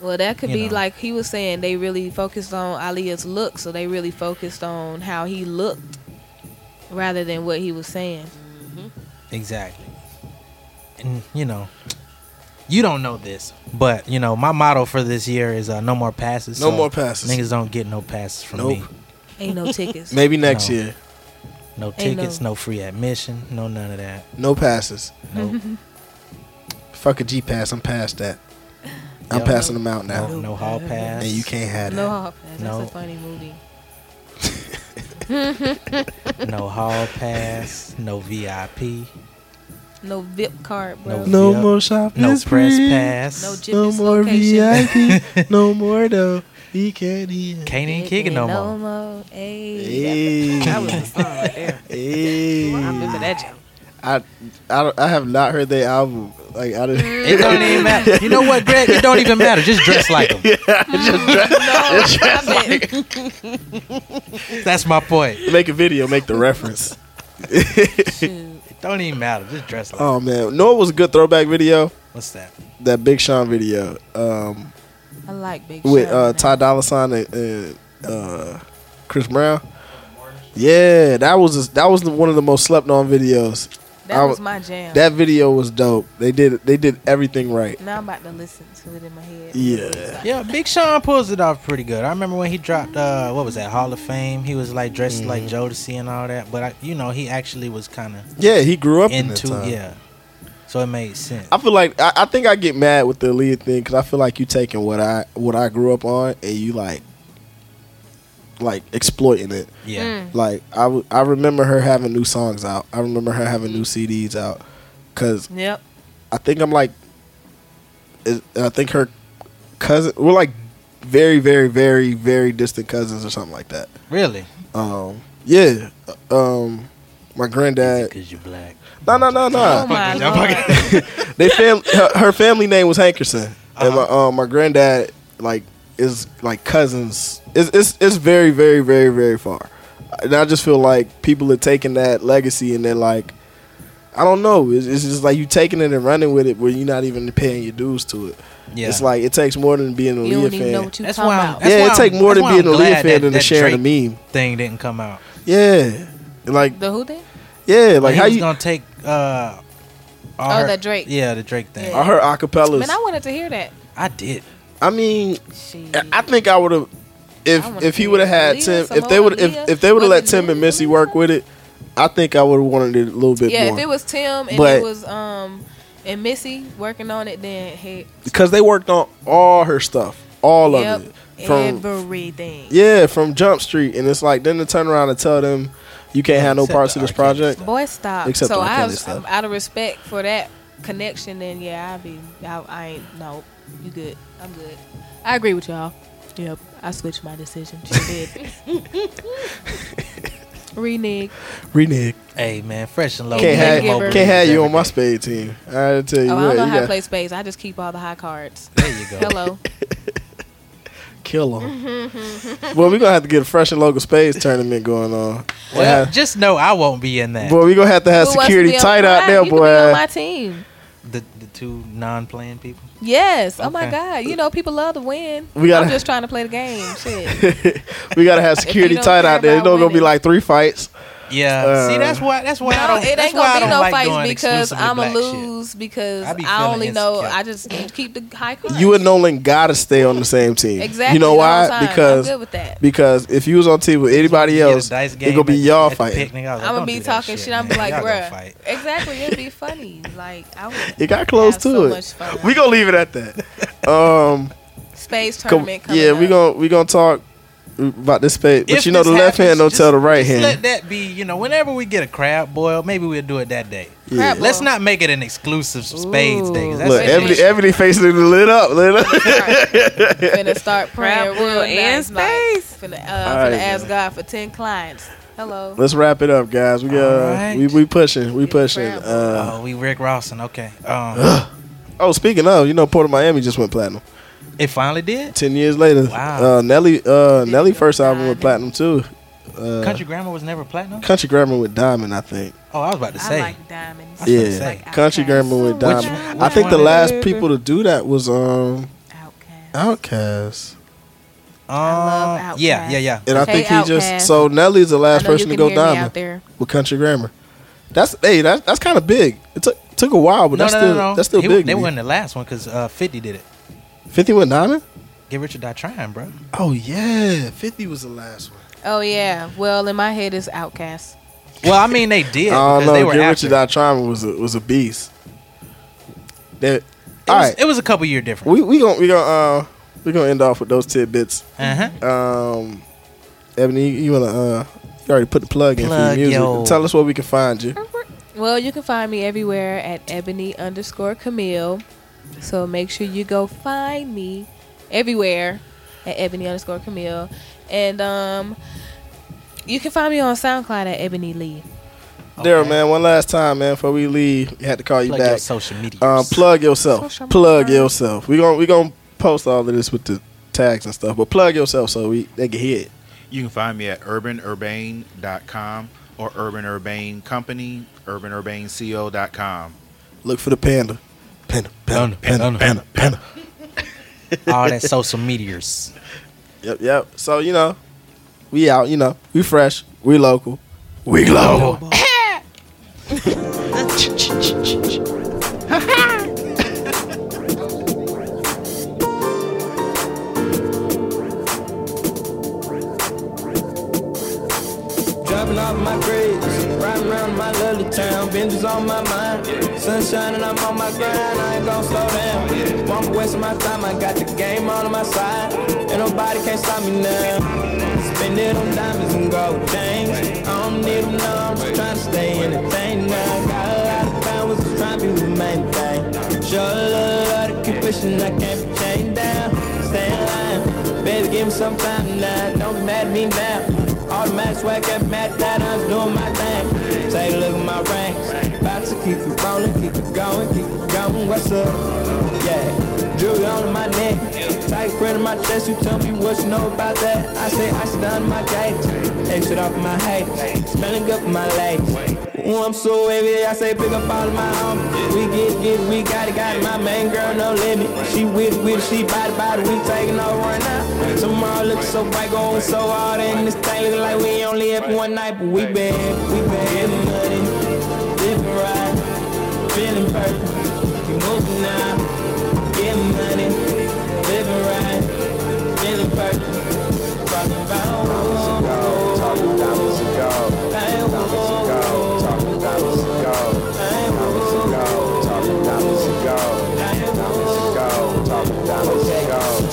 Well, that could be know. like he was saying. They really focused on Aaliyah's look, so they really focused on how he looked rather than what he was saying. Exactly. And you know, you don't know this, but you know, my motto for this year is uh, no more passes. No more passes. Niggas don't get no passes from Nope. me. Ain't no tickets. Maybe next No. year. No Ain't tickets, no- no. free admission, no none of that. No passes. Nope. Fuck a G pass. I'm past that. I'm Yo. passing them out now. No, no hall pass. And you can't have No. Hall Pass. That's a funny movie. no hall pass, no VIP, No VIP card, bro. No No Yep. more shopping. no press spree. pass. No No more location. VIP. no more though. He can't hear. Can't even kick it no more. more. Hey. Hey. That was the song right there. Hey. I remember that jump. I, I, I have not heard their album. Like I didn't. It don't even matter. You know what, Greg? It don't even matter. Just dress like them. just dress, No, stop it. That's my point. make a video. Make the reference. It don't even matter. Just dress like. Oh man, no, it was a good throwback video. What's that? That Big Sean video. Um, I like Big with Sean uh. Ty Dolla Sign and, and uh, Chris Brown. Yeah, that was that was the, one of the most slept on videos. That I was my jam. That video was dope. They did they did everything right. now I'm about to listen to it in my head. Yeah. Yeah, Big Sean pulls it off pretty good. I remember when he dropped uh what was that Hall of Fame. He was like dressed Mm-hmm. like Jodeci and all that, but I, you know he actually was kind of Yeah, he grew up in that into time. yeah. So it made sense. I feel like I, I think I get mad with the Aaliyah thing because I feel like you taking what I what I grew up on and you like like exploiting it. Yeah. Mm. Like I, w- I remember her having new songs out. I remember her having new CDs out because Yep. I think I'm like is- I think her cousin we're like very very very very distant cousins or something like that. Really? Um yeah. Um my granddad Because you black. No, no, no, no. Oh my lord. they fam- her, her family name was Hankerson, and my um, my granddad like is like cousins. It's, it's it's very very very very far, and I just feel like people are taking that legacy and they're like, I don't know. It's, it's just like you taking it and running with it where you're not even paying your dues to it. Yeah. It's like it takes more than being a You Aaliyah don't know fan. That's why I'm- that's yeah, why it I'm- take more than being I'm a Aaliyah glad fan that- than to that sharing a meme. Thing didn't come out. Yeah, like The who thing? yeah, like he how was you. gonna take uh all Oh, her- that Drake. Yeah, the Drake thing. Yeah. I heard acapellas. Man, I wanted to hear that. I did. I mean, Shit. I think I would have if if he would have had Aaliyah, Tim if they would if, if they would have let Tim and Missy work with it, I think I would have wanted it a little bit Yeah, more if it was Tim and But- it was um and Missy working on it, then hey, because they worked on all her stuff, all Yep. of it. from everything. yeah from Jump Street, and it's like then to turn around and tell them you can't have no parts the of this project. Boy, stop. Except so the I arcade was, stuff. out of respect for that connection, then yeah, I be, I, I ain't. No, you good. I'm good. I agree with y'all. Yep, I switched my decision. She did. Renege. Renege. Hey man, fresh and low. Can't Leg have can't have you on my spade team. I gotta tell you, Oh, I yeah, don't know how to play spades. I just keep all the high cards. There you go. Hello. kill them. well, we're gonna have to get a fresh and local spades tournament going on. Well, Yeah. just know I won't be in that. boy, we gonna have to have Who wants to security be on tight my- out there, you can be on boy. my team. The the two non-playing people. Yes. Oh my Okay. God. You know people love to win. We gotta- I'm just trying to play the game. Shit. we gotta have security don't tight care out there. It's about not gonna be winning. like three fights. Yeah. Uh, See, that's why. That's why I don't. it ain't gonna be no like fights because I'm a black shit. lose because I be I only know insecure. I just keep the high cards. You and Nolan gotta stay on the same team. Exactly, You know why? whole. I'm Because good with that. because if you was on team with anybody else, dice it gonna be at y'all at fighting. picnic. I was like, I'm gonna be talking shit, shit. I'm man. be like, Y'all bruh. Exactly, it'd be funny. Like I would. It got close to it. We gonna leave it at that. Um, Space com- tournament yeah, we gonna we gonna talk about this spade, but If you know this the left hand don't just- tell the right just hand. Let that be. You know, whenever we get a crab boil, maybe we'll do it that day. Yeah. Crab Let's not make it an exclusive spades day. 'cause that's Look, finished. Ebony, Ebony facing it lit up, lit up. Finna start praying Crab real boil and nice. Like, finna, uh, All finna ask. God for ten clients. Hello. Let's wrap it up, guys. We got Alright. we we pushing, we pushing. Uh, oh, we Rick Rawson. Okay. Um, oh, speaking of, you know, Port of Miami just went platinum. It finally did. Ten years later, Wow. uh, Nelly, uh, Nelly first album went platinum too. Uh, Country Grammar was never platinum. Country Grammar with Diamond, I think. Oh, I was about to I say. like diamonds. I was about to Yeah, say. Country Grammar with Which- Diamond. I think the one? last people to do that was um Outkast. Uh, yeah, yeah, yeah. And I Hey, think he Outkast. just so Nelly's the last I know person to can go hear me diamond out there. with Country Grammar. That's hey, that's that's kind of big. It took took a while, but no, that's no, still no, no. that's still He- big. They to me. weren't the last one because uh, 50 did it. Fifty with diamond. Get Rich or Die Trying, bro. Oh yeah, Fifty was the last one. Oh yeah. Well, in my head it's Outkast. Well, I mean, they did I don't because know. they were Get after. Rich or Die Trying was a was a beast. That It all was, right. it was a couple year difference. We we gonna we gonna uh we gonna end off with those tidbits. Uh-huh. Um, Ebony, you, you wanna uh you already put the plug, in for Plug, your music. yo. Tell us where we can find you. Well, you can find me everywhere at ebony underscore Camille. So make sure you go find me everywhere at ebony underscore Camille. And um, you can find me on SoundCloud at Ebony Lee. Darryl, man, one last time, man, before we leave, we had to call you Plug your back. social media. Um, plug yourself. Social plug media. yourself. We gonna we gonna post all of this with the tags and stuff, but plug yourself so we they can hear it. You can find me at urbanurbane.com or Urban Urbane Company, urbanurbaneco.com. Look for the panda. Panda, panda, panda, panda, panda. All that social meteors. Yep, yep. So you know, we out. You know, we fresh. We local. We global. Dropping riding around my lovely town. Benji's on my mind, sunshine and I'm on my grind. I ain't gon' slow down. Won't waste my time. I got the game on my side, and nobody can stop me now. Spend it on diamonds and gold chains. I don't need them now. I'm just trying to stay entertained now. Got a lot of powers, just trying to be the main thing. Sure, love, love to keep pushing. I can't be chained down. Stay in line, baby, give me some time now. Don't be mad at me now. Automatic swag, get mad that I'm doing my thing. My ranks. About to keep it rolling, keep it going, keep it going. What's up? Yeah, jewelry on my neck. Tight print in my chest. You tell me what you know about that. I say I sit down my gate. Exit off my hate. Smelling up my legs. Ooh, I'm so wavy, I say pick up all of my homies. We get, get, we got it, got it. My main girl, no limit. She with it, with it, she body, body. We taking over right now. Tomorrow looks so bright, going so hard. And this thing looking like we only for one night. But we been, we been right, We moving now,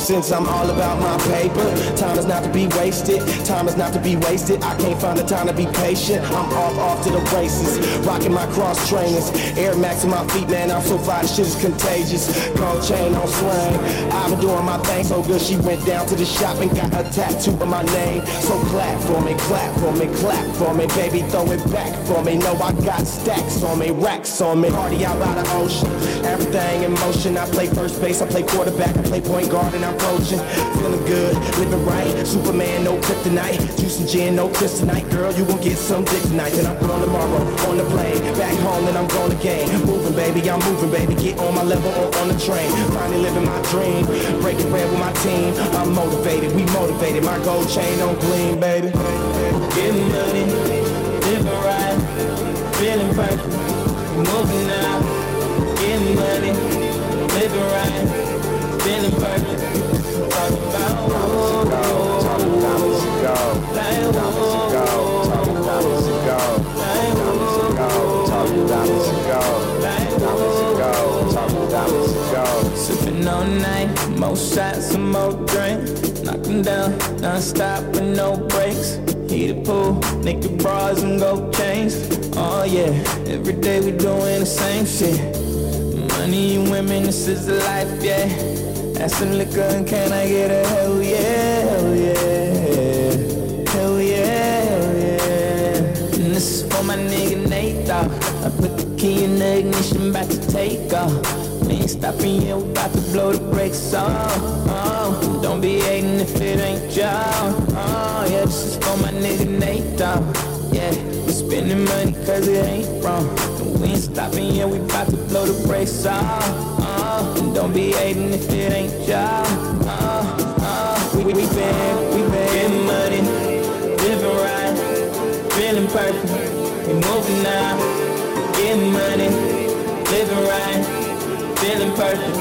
since I'm all about my paper. Time is not to be wasted. Time is not to be wasted. I can't find the time to be patient. I'm off, off to the races. Rocking my cross trainers. Air Max in my feet, man. I'm so fly, shit is contagious. Gold chain on swing. I've been doing my thing so good. She went down to the shop and got a tattoo of my name. So clap for me, clap for me, clap for me. Baby, throw it back for me. No, I got stacks on me, racks on me. Party out by the ocean. Everything in motion. I play first base, I play quarterback, I play point guard, and I'm. Feeling good, living right. Superman, no kryptonite. Juice and gin, no kryptonite. Girl, you gon' get some dick tonight. Then I'm gone tomorrow on the plane. Back home, then I'm going again. Moving, baby, I'm moving, baby. Get on my level or on the train. Finally living my dream. Breaking bread with my team. I'm motivated, we motivated. My gold chain on gleam, baby. Getting money, living right, feeling perfect, moving now. Getting money, living right, feeling perfect. Talking about whoa, talking about let's go, like whoa, talking about let's go, like whoa, talking about let's go, like whoa, talking about let's. Sipping all night, more shots and more drink. Knock 'em down, non-stop with no breaks. Heat a pool, naked bras and gold chains. Oh yeah, every day we doing the same shit. Money and women, this is the life, yeah. Add some liquor and can I get a hell yeah, hell yeah, hell yeah, hell yeah. And this is for my nigga Nate, dawg. I put the key in the ignition, about to take off. We ain't stopping yet, we about to blow the brakes off. Oh, don't be hating if it ain't y'all. Oh, yeah, this is for my nigga Nate, dawg. Yeah, we spending money cause it ain't wrong. And we ain't stopping yet, we about to blow the brakes off. Oh, and don't be hating if it ain't y'all. Oh, oh, we, we been, we been getting money, living right, feeling perfect. We moving now, getting money, living right, feeling perfect.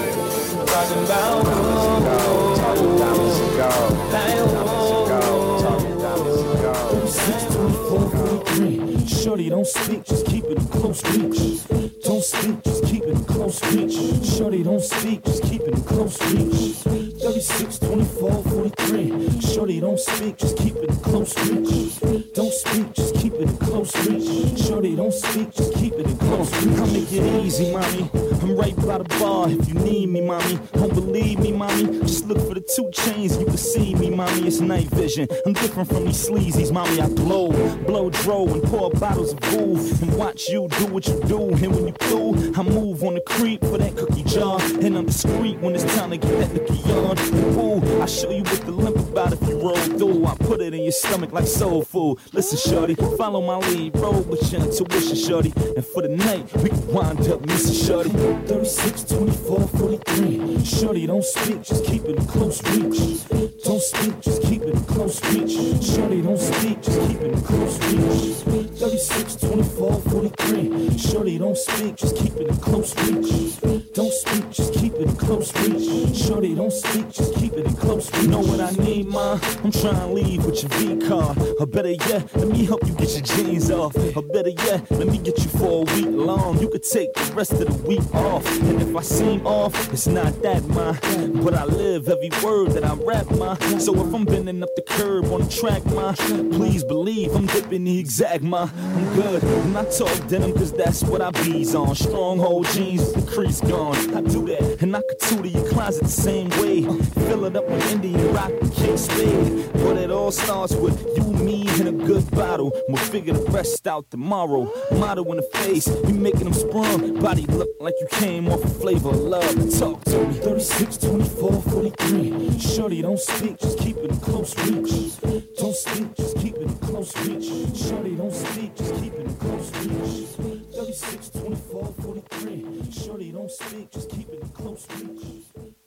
Talking about whoa, talking about let's go, like whoa, talking about let's go. Six twenty-four forty-three. Shorty, don't speak, just keep it close reach. Speak, just keep it close reach. Shorty, don't speak, just keep it close reach. 36, 24, 43. Shorty, don't speak, just keep it close reach. Don't speak, just keep it close reach. Shorty, don't speak, just keep it close reach. I'll make it easy, mommy. I'm right by the bar if you need me, mommy. Don't believe me, mommy. Just look for the two chains, you can see me, mommy. It's night vision. I'm different from these sleazies, mommy. I blow, blow dro and pour bottles of boo and watch you do what you do. And when you do, I move on the creep for that cookie jar. And I'm discreet when it's time to get that nookie on. Ooh, I show you what the limp about if you roll through. I put it in your stomach like soul food. Listen, shorty, follow my lead, roll with your intuition, shorty. And for the night, we can wind up missing shorty. 36, 24, 43. Shorty, don't speak, just keep it in close reach. Don't speak, just keep it in close reach. Shorty, don't speak, just keep it in close reach. 36, 24, 43. Shorty, don't speak, just keep it in close reach. Don't speak, just keep it close reach. Shorty, don't speak, just keep it in close reach. Know what I need, I'm trying to leave with your V card. Or better yet, let me help you get your jeans off. Or better yet, let me get you for a week long. You could take the rest of the week off. And if I seem off, it's not that, ma. But I live every word that I rap, ma. So if I'm bending up the curb on the track, ma, please believe I'm dipping the exact, ma. I'm good. And I talk denim cause that's what I bees on. Stronghold jeans the crease gone. I do that. And I could tutor your closet the same way. Fill it up with Indian rock and king But it all starts with you, me, and a good bottle. We'll figure the rest out tomorrow. Motto in the face, you making them sprung. Body look like you came off a flavor of love. Talk to me. 36, 24, 43. Shorty, don't speak, just keep it in close reach. Don't speak, just keep it in close reach. Shorty, don't speak, just keep it in close reach. 36, 24, 43. Shorty, don't speak, just keep it in close reach.